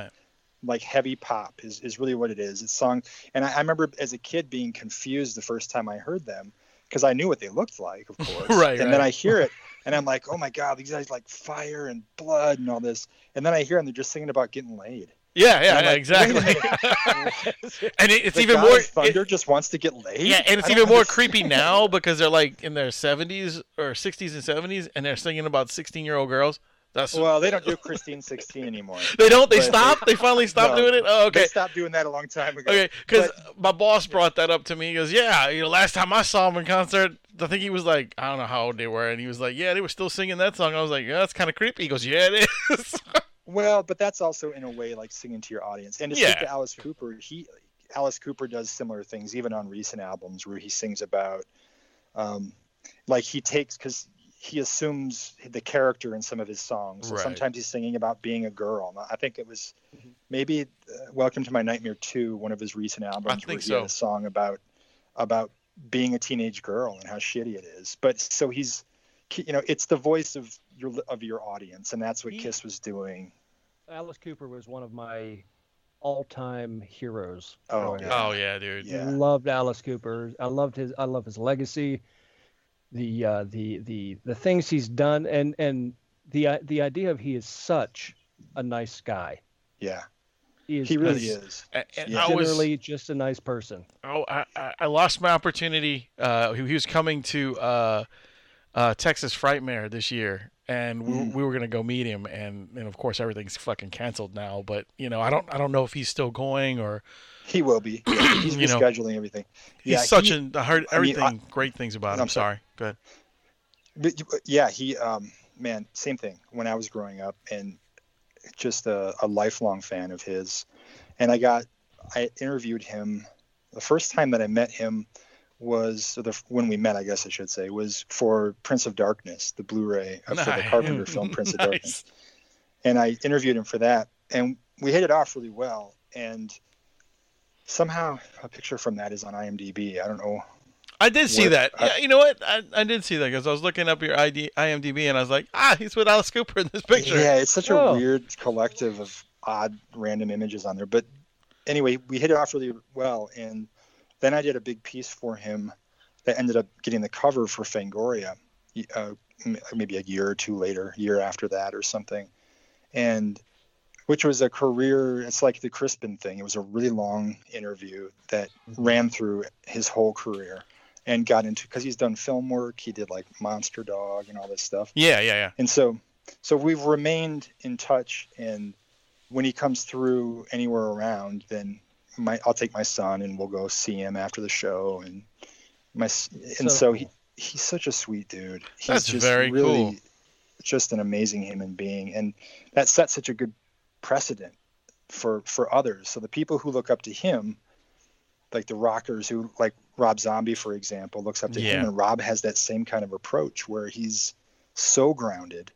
like heavy pop is, is really what it is. It's song, and I, I remember as a kid being confused the first time I heard them because I knew what they looked like, of course. Right, And then. I hear it, and I'm like, oh my god, these guys like fire and blood and all this. And then I hear them, they're just singing about getting laid. Yeah, yeah, yeah like, exactly. and it, it's The even more. of Thunder it- just wants to get laid. yeah, and it's I don't even more understand. creepy now because they're like in their seventies or sixties and seventies, and they're singing about sixteen-year-old girls. That's Well, they don't do Christine 16 anymore. they don't. They but- stopped. They finally stopped No, doing it. Oh, okay. They stopped doing that a long time ago. Okay, because my boss brought that up to me. He goes, "Yeah, you know, last time I saw him in concert, I think he was like, I don't know how old they were, and he was like, yeah, they were still singing that song. I was like, yeah, that's kind of creepy. He goes, yeah, it is. Well, but that's also in a way like singing to your audience. And to speak to Alice Cooper, he Alice Cooper does similar things even on recent albums where he sings about um like he takes cuz he assumes the character in some of his songs. So Right. sometimes he's singing about being a girl. I think it was maybe uh, Welcome to My Nightmare 2, one of his recent albums where think he had so. a song about about being a teenage girl and how shitty it is. But so he's you know, it's the voice of your of your audience and that's what He- Kiss was doing. Alice Cooper was one of my all-time heroes. Oh, yeah. oh yeah, dude. Yeah. Loved Alice Cooper. I loved his. I love his legacy. The uh, the the the things he's done, and and the uh, the idea of he is such a nice guy. Yeah, He is. he really is. And, and Yeah. I was, Generally, just a nice person. oh, I, I, I lost my opportunity. Uh, he, he was coming to uh, uh, Texas Frightmare this year, and we, Mm. we were gonna go meet him, and, and of course everything's fucking canceled now. But you know, I don't I don't know if he's still going or He will be. Yeah, he's You know, rescheduling everything. he's Yeah, such he- an. I heard I mean, everything great things about him. I'm sorry. sorry. Go ahead. But, yeah, he. Um, man, same thing. When I was growing up, and just a, a lifelong fan of his, and I got, I interviewed him. The first time that I met him was the when we met, I guess I should say, was for Prince of Darkness, the Blu-ray of for the Carpenter film Prince of Darkness. And I interviewed him for that, and we hit it off really well. And somehow a picture from that is on IMDb. I don't know. I did see What- that. I- yeah, you know what? I, I did see that because I was looking up your ID, IMDb and I was like, ah, he's with Alice Cooper in this picture. Yeah, it's such Oh. a weird collective of odd random images on there. But anyway, we hit it off really well, and then I did a big piece for him that ended up getting the cover for Fangoria, uh, maybe a year or two later, year after that or something, and which was a career. It's like the Crispin thing. It was a really long interview that ran through his whole career and got into because he's done film work. He did like Monster Dog and all this stuff Yeah, yeah, yeah. and so so we've remained in touch and when he comes through anywhere around then my I'll take my son and we'll go see him after the show and my and So so, he he's such a sweet dude he's That's just very really cool. just an amazing human being and that sets such a good precedent for for others. So the people who look up to him, like the rockers who like Rob Zombie, for example, looks up to Yeah. him, and Rob has that same kind of approach where he's so grounded,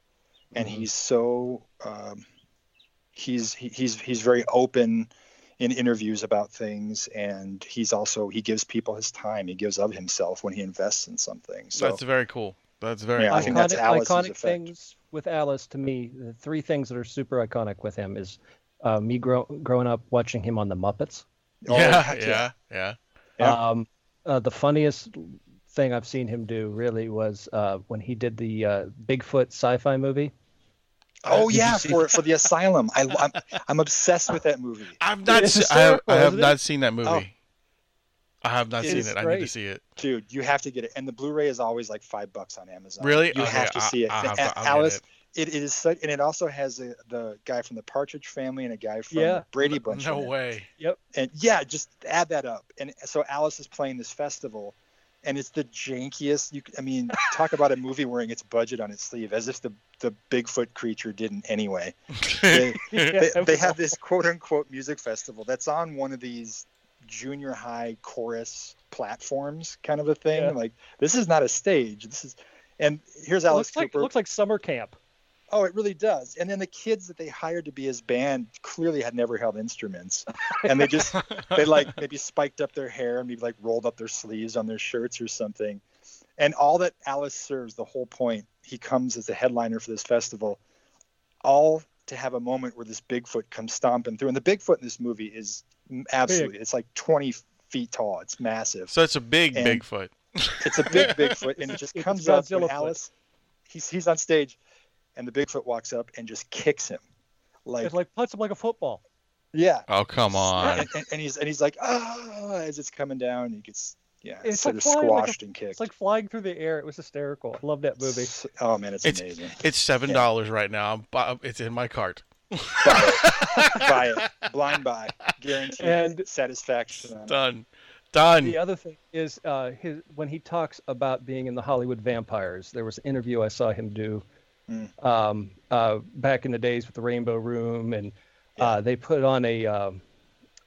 and Mhm. he's so um, he's he, he's he's very open in interviews about things, and he's also he gives people his time. He gives of himself when he invests in something. So That's very cool. That's very Yeah, I cool. think that's iconic, Alice's iconic effect. things with Alice to me. The three things that are super iconic with him is uh, me grow, growing up watching him on the Muppets. Oh, yeah, heck yeah, yeah. Yeah. Um, uh, the funniest thing I've seen him do really was uh, when he did the uh, Bigfoot sci-fi movie. Uh, oh Did you yeah, for for the asylum. I I'm, I'm obsessed with that movie. I've not. It's Se- I have. I have isn't it? seen that movie. Oh. I have not It seen is it. I need to see it. Dude, you have to get it. And the Blu-ray is always like five bucks on Amazon. Really? You Okay, have to I- see it. I'll have to- A- I'll Alice, it. it, it is such, and it also has a, the guy from the Partridge Family and a guy from Yeah. Brady Bunch. No way. it. way. And yeah, just add that up. And so Alice is playing this festival, and it's the jankiest. You, I mean, talk about a movie wearing its budget on its sleeve, as if the the Bigfoot creature didn't anyway. They, they, they have this quote unquote music festival that's on one of these junior high chorus platforms kind of a thing Yeah. like this is not a stage this is and here's It alice looks like cooper looks like summer camp. Oh it really does. And then the kids that they hired to be his band clearly had never held instruments. And they just they like maybe spiked up their hair and maybe like rolled up their sleeves on their shirts or something. And all that alice serves the whole point he comes as the headliner for this festival all to have a moment where this bigfoot comes stomping through. And the bigfoot in this movie is absolutely it's like 20 feet tall. It's massive. So it's a big And- Bigfoot. it's a big bigfoot and it just comes up Godzilla and alice he's, he's on stage and the bigfoot walks up and just kicks him like It's like puts him like a football. yeah Oh come on. and, and, and he's and he's like ah as it's coming down he gets yeah It's sort like of flying like a- squashed and kicked It's like flying through the air. It was hysterical. I love that movie. S- oh man it's, It's- amazing It's seven dollars right now. I'm It's in my cart. buy it buy it blind buy guaranteed And- satisfaction on it. Done. Done. The other thing is uh, his when he talks about being in the Hollywood Vampires. There was an interview I saw him do Mm. um, uh, back in the days with the Rainbow Room, and uh, they put on a. Um,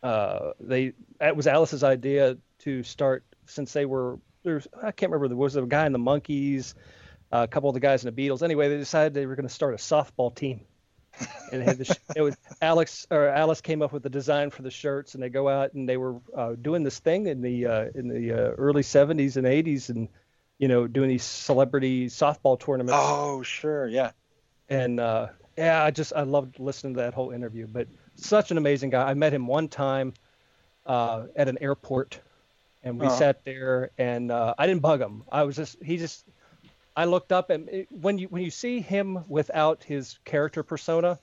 uh, they it was Alice's idea to start since they were there's I can't remember there was a guy in the Monkees, a couple of the guys in the Beatles. Anyway, they decided they were going to start a softball team. and it, had the, sh- it was Alex or Alice came up with the design for the shirts, and they go out and they were uh, doing this thing in the uh, in the uh, early '70s and '80s, and you know doing these celebrity softball tournaments. oh sure yeah And uh, yeah, I just I loved listening to that whole interview. But such an amazing guy. I met him one time uh, at an airport, and we Uh-huh. sat there, and uh, I didn't bug him. I was just he just. I looked up, and it, when you when you see him without his character persona,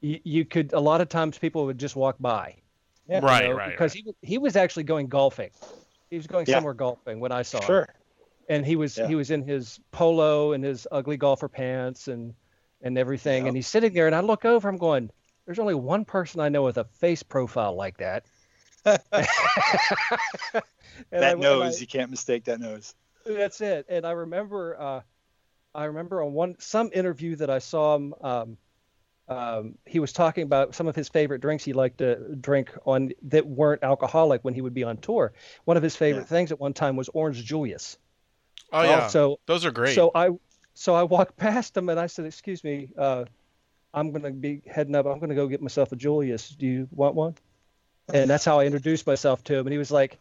you, you could a lot of times people would just walk by. Yeah. you Right, know, right, Because he was- he was actually going golfing. He was going Yeah. somewhere golfing when I saw him sure and he was Yeah. he was in his polo and his ugly golfer pants and and everything Yeah. and he's sitting there and i look over i'm going there's only one person i know with a face profile like that And I- that nose I- you can't mistake that nose that's it and i remember uh i remember on one some interview that i saw him um um, he was talking about some of his favorite drinks he liked to drink on that weren't alcoholic when he would be on tour. One of his favorite Yeah. things at one time was orange Julius. Oh yeah. So Those are great. So I so I walked past them and I said, "Excuse me, uh, I'm going to be heading up. I'm going to go get myself a Julius. Do you want one?" And that's how I introduced myself to him. And he was like,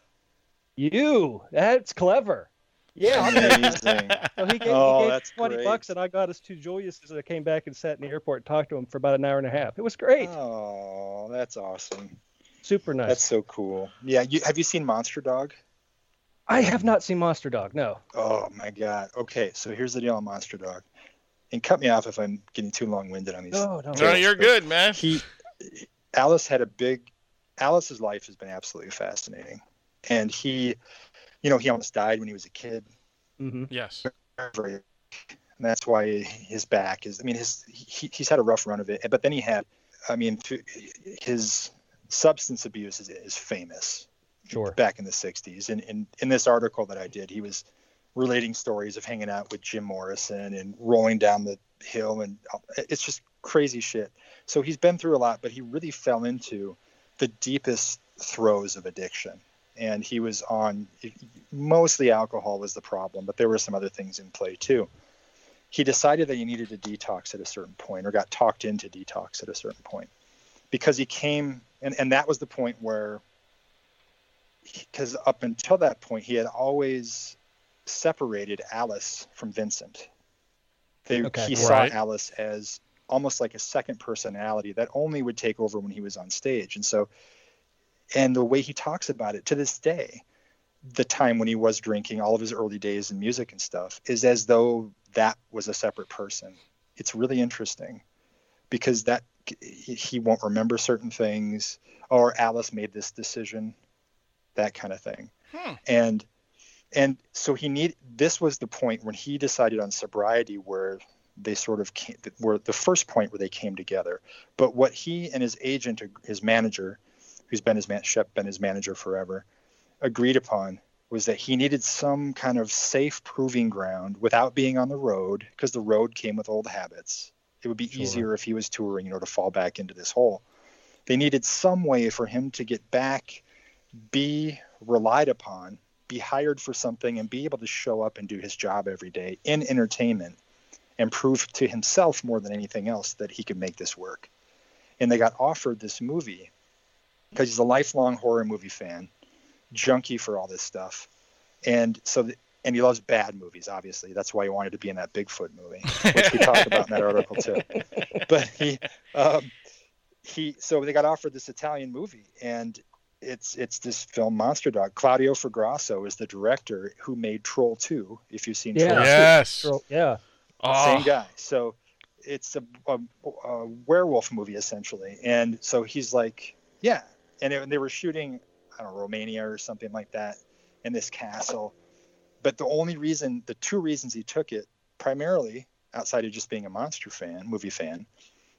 "You? That's clever." Yeah. I'll take it." amazing So he gave, Oh, he gave that's twenty great. bucks, and I got us two Juliuses. And I came back and sat in the airport and talked to him for about an hour and a half. It was great, oh that's awesome super nice. that's so cool yeah you have you seen monster dog I have not seen Monster Dog. No. Oh my god. Okay, so here's the deal on Monster Dog. And cut me off if I'm getting too long-winded on these. No, no. no, you're good, man. He Alice had a big Alice's life has been absolutely fascinating. And he you know, he almost died when he was a kid. hmm Yes. And that's why his back is I mean his he, he's had a rough run of it. But then he had I mean his substance abuse is, is famous Sure. back in the 60s. And in, in this article that I did, he was relating stories of hanging out with Jim Morrison and rolling down the hill. And uh, it's just crazy shit. So he's been through a lot, but he really fell into the deepest throes of addiction. And he was on mostly alcohol was the problem, but there were some other things in play too. He decided that he needed to detox at a certain point or got talked into detox at a certain point because he came and, and that was the point where because up until that point he had always separated alice from vincent they, Okay. he Right. saw alice as almost like a second personality that only would take over when he was on stage and so and the way he talks about it to this day the time when he was drinking all of his early days in music and stuff is as though that was a separate person it's really interesting because that he won't remember certain things or alice made this decision that kind of thing Hmm. and and so he need this was the point when he decided on sobriety where they sort of came were the first point where they came together but what he and his agent his manager who's been his man Shep been his manager forever agreed upon was that he needed some kind of safe proving ground without being on the road because the road came with old habits it would be Sure. easier if he was touring you know to fall back into this hole they needed some way for him to get back be relied upon be hired for something and be able to show up and do his job every day in entertainment and prove to himself more than anything else that he could make this work. And they got offered this movie because he's a lifelong horror movie fan junkie for all this stuff. And so th- and he loves bad movies obviously. That's why he wanted to be in that bigfoot movie which we talked about in that article too. But he um, he so they got offered this italian movie and it's it's this film monster dog claudio Fragasso is the director who made troll 2 if you've seen Yeah. troll 2 Yes. So, yeah. Oh, same ah. guy. So it's a, a, a werewolf movie essentially, and so he's like, yeah, and, it, and they were shooting, I don't know, Romania or something like that, in this castle. But the only reason, the two reasons he took it, primarily outside of just being a monster fan, movie fan,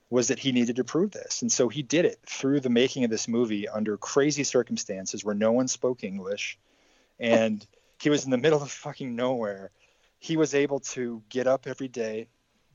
was that he needed to prove this, and so he did it through the making of this movie under crazy circumstances where no one spoke English, and he was in the middle of fucking nowhere. He was able to get up every day,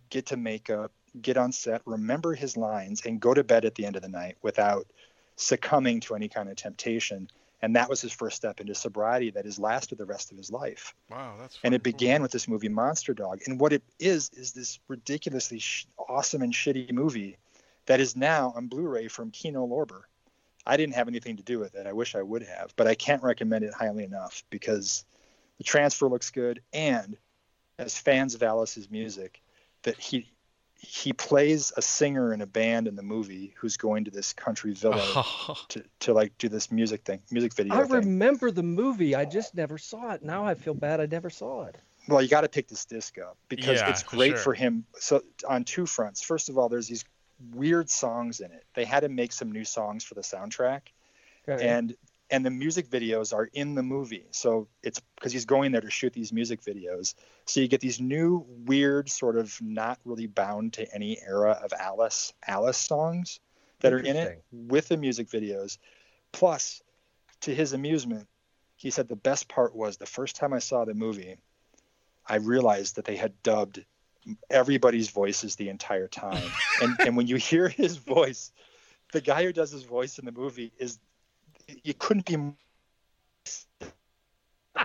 get to makeup, get on set, remember his lines, and go to bed at the end of the night without succumbing to any kind of temptation. And that was his first step into sobriety that has lasted the rest of his life. wow, that's And it cool. began with this movie Monster Dog. And what it is, is this ridiculously sh- awesome and shitty movie that is now on Blu ray from Kino Lorber. I didn't have anything to do with it. I wish I would have, but I can't recommend it highly enough because the transfer looks good. And as fans of Alice's music, that he he plays a singer in a band in the movie who's going to this country villa to, to like do this music thing, music video I thing. remember the movie. I just never saw it. Now I feel bad. I never saw it. Well, you got to pick this disc up because Yeah, it's great sure. for him. So on two fronts. First of all, there's these weird songs in it. They had to make some new songs for the soundtrack, Okay. and and the music videos are in the movie. So it's because he's going there to shoot these music videos. So you get these new weird, sort of not really bound to any era of Alice Alice songs that are in it with the music videos. Plus, to his amusement, he said the best part was the first time I saw the movie, I realized that they had dubbed everybody's voices the entire time. and and when you hear his voice, the guy who does his voice in the movie is you couldn't be more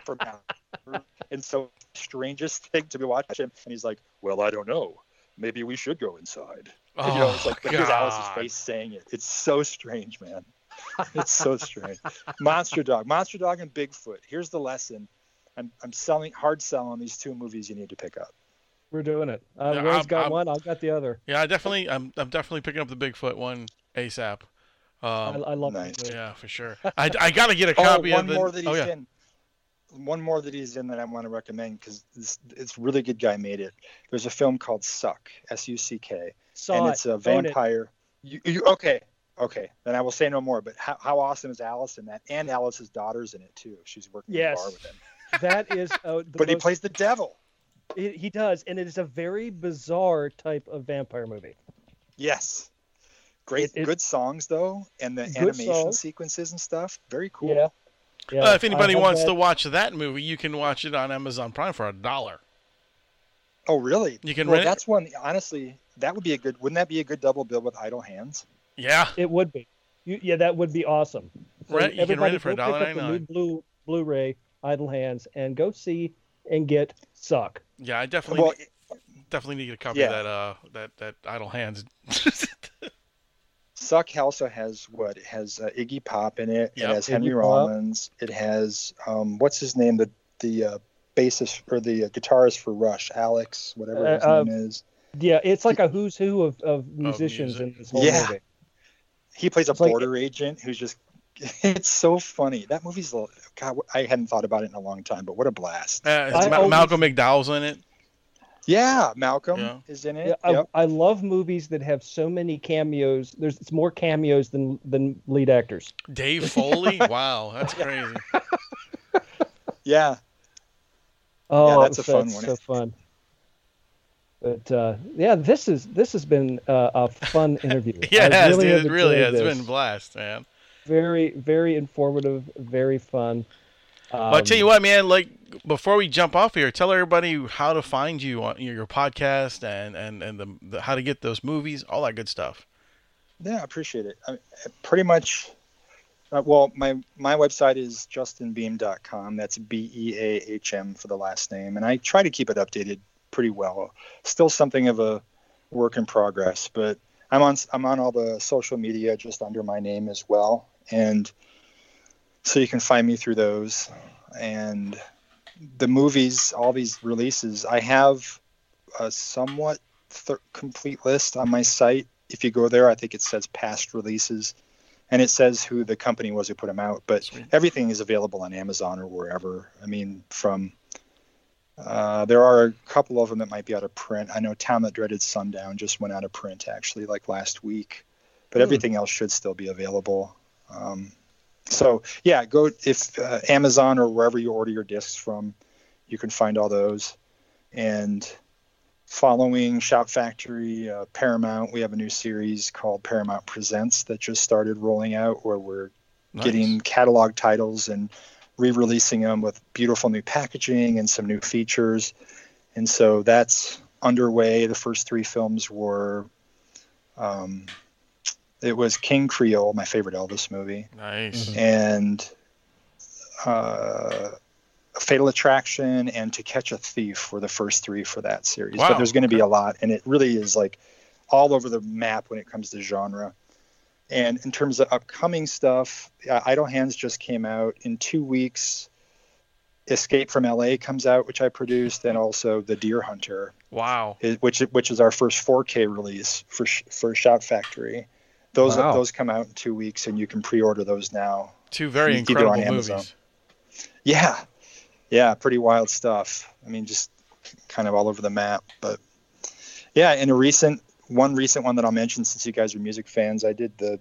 from now. And so strangest thing to be watching him and he's like, Well, I don't know. Maybe we should go inside. Oh, you know, it's like but here's Alice's face saying it. It's so strange, man. It's so strange. Monster Dog, Monster Dog, and Bigfoot. Here's the lesson. I'm, I'm selling hard selling these two movies you need to pick up. We're doing it. Uh, Yeah, Ray's I'm- got I'm- one. I've got the other. Yeah, I definitely, I'm, I'm definitely picking up the Bigfoot one ASAP. I, Um, I love nice. it. yeah, for sure. I, I got to get a Oh, copy one of the. more that he's oh yeah. in. One more that he's in that I want to recommend because it's really good guy made it. There's a film called Suck, S U C K, Saw and it. it's a Own it. vampire. You, you, okay, okay. Then I will say no more. But how, how awesome is Alice in that? And Alice's daughter's in it too. She's working Yes. the bar with him. That is. Uh, the But he plays the devil. He, he does, and it is a very bizarre type of vampire movie. Yes. Great, It- it- good songs though, and the animation songs. sequences and stuff. Very cool. Yeah. Yeah. Uh, if anybody wants that- to watch that movie, you can watch it on Amazon Prime for a dollar. Oh, really? You can well, rent it? that's one. Honestly, that would be a good. Wouldn't that be a good double bill with Idle Hands? Yeah. It would be. You, yeah, that would be awesome. So Right, you can everybody rent it for go pick up the $1.99. new Blue Blu-ray Idle Hands and go see and get Suck. Yeah, I definitely Well, definitely need to get a copy Yeah. of that uh that that Idle Hands. Suck also has what? It has uh, Iggy Pop in it. Yep. It has Henry Iggy Pop. Rollins. It has um, what's his name? The the uh, bassist or the uh, guitarist for Rush, Alex, whatever his Uh, uh, name is. Yeah, it's like a who's who of, of musicians music. in this whole Yeah. movie. He plays a it's like- border agent who's just. It's so funny. That movie's God. I hadn't thought about it in a long time, but what a blast! Uh, I Ma- always- Malcolm McDowell's in it. Yeah, Malcolm Yeah. is in it. Yeah, I, Yep. I love movies that have so many cameos. There's it's more cameos than than lead actors. Dave Foley. wow, that's crazy. Yeah, Oh, that's a fun so one. fun. But uh, yeah, this is this has been uh, a fun interview. Yeah, I it has, really dude. It really enjoyed has. It's this. been a blast, man. very very informative, very fun. Um, But I tell you what, man, like before we jump off here, tell everybody how to find you on your, your podcast and and and the, the how to get those movies, all that good stuff. Yeah, I appreciate it. I, pretty much. Uh, well, my my website is justinbeahm.com. That's B E A H M for the last name, and I try to keep it updated pretty well. Still something of a work in progress, but I'm on I'm on all the social media just under my name as well, and so you can find me through those. And the movies, all these releases, I have a somewhat th- complete list on my site if you go there, I think it says past releases, and it says who the company was who put them out. But Sweet. everything is available on Amazon or wherever. I mean, from uh, there are a couple of them that might be out of print. I know Town That Dreaded Sundown just went out of print actually, like last week, but Hmm. everything else should still be available. Um, so yeah, go if uh, Amazon or wherever you order your discs from, you can find all those, and following Shout Factory, uh, Paramount, we have a new series called Paramount Presents that just started rolling out where we're Nice. getting catalog titles and re-releasing them with beautiful new packaging and some new features. And so that's underway. The first three films were, um, it was King Creole, my favorite Elvis movie, nice. Mhm. and uh, Fatal Attraction and To Catch a Thief were the first three for that series. Wow, But there's going to be a lot, and it really is like all over the map when it comes to genre. And in terms of upcoming stuff, uh, Idle Hands just came out in two weeks. Escape from LA comes out, which I produced, and also The Deer Hunter, Wow. which which is our first 4K release for Sh- for Shout Factory. Those Wow. those come out in two weeks, and you can pre-order those now. Two very incredible on Amazon. movies. Yeah, yeah, pretty wild stuff. I mean, just kind of all over the map. But yeah, in a recent one, recent one that I'll mention, since you guys are music fans, I did the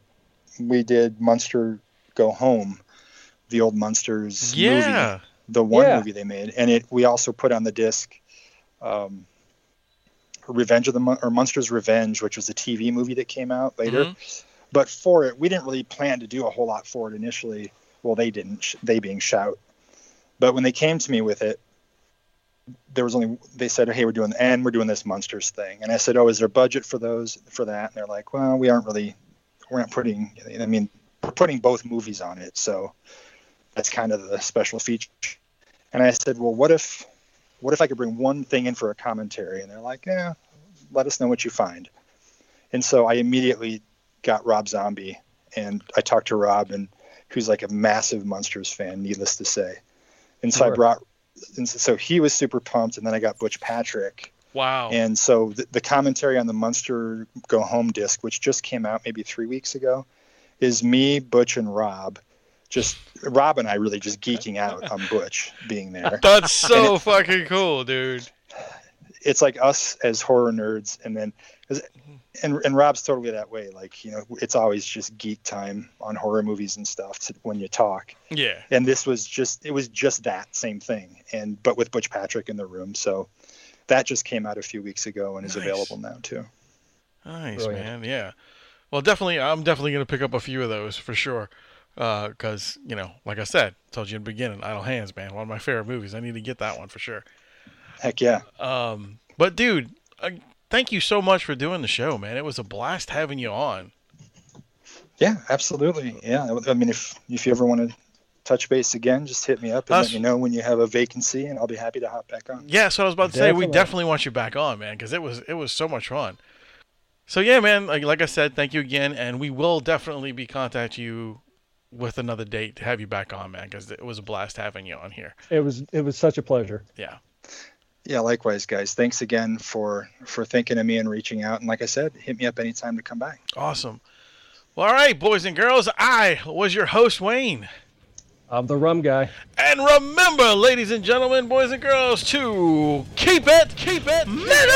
we did Munster Go Home, the old Munsters movie, the one Yeah. movie they made, and it we also put on the disc. Um, Revenge of the Mun- or Munsters Revenge, which was a TV movie that came out later. Mhm. But for it, we didn't really plan to do a whole lot for it initially. Well, they didn't. sh- They being shout. But when they came to me with it, there was only they said, "Hey, we're doing and we're doing this Munsters thing." And I said, "Oh, is there budget for those for that?" And they're like, "Well, we aren't really. We're not putting. I mean, we're putting both movies on it, so that's kind of the special feature." And I said, "Well, what if, what if I could bring one thing in for a commentary?" And they're like, "Yeah, let us know what you find." And so I immediately got Rob Zombie, and I talked to Rob, and who's like a massive Munsters fan, needless to say. And so I brought, and so he was super pumped, and then I got Butch Patrick, Wow. and so the, the commentary on the Munster Go Home disc, which just came out maybe three weeks ago, is me, Butch, and Rob. Just Rob and I really just geeking out on Butch being there. That's so fucking cool, dude. it's like us as horror nerds and then mm-hmm. and, and rob's totally that way like you know it's always just geek time on horror movies and stuff to, when you talk Yeah. and this was just it was just that same thing and but with butch patrick in the room so that just came out a few weeks ago and is Nice. available now too Nice, Brilliant. man. Yeah. Well, definitely, I'm definitely gonna pick up a few of those for sure. Because you know, like I said, told you in the beginning, Idle Hands, man, one of my favorite movies. I need to get that one for sure. heck yeah Um, but dude, uh, thank you so much for doing the show, man. It was a blast having you on. Yeah, absolutely. Yeah, I mean, if if you ever want to touch base again, just hit me up and Us- let me know when you have a vacancy, and I'll be happy to hop back on. Yeah, so I was about to say we Definitely. definitely want you back on, man, because it was it was so much fun. So yeah, man, like like I said, thank you again, and we will definitely be contacting you with another date to have you back on, man, because it was a blast having you on here. It was it was such a pleasure. Yeah. Yeah, likewise, guys. Thanks again for for thinking of me and reaching out. And like I said, hit me up anytime to come back. Awesome. Well, all right, boys and girls, I was your host, Wayne. I'm the rum guy. And remember, ladies and gentlemen, boys and girls, to keep it, keep it metal!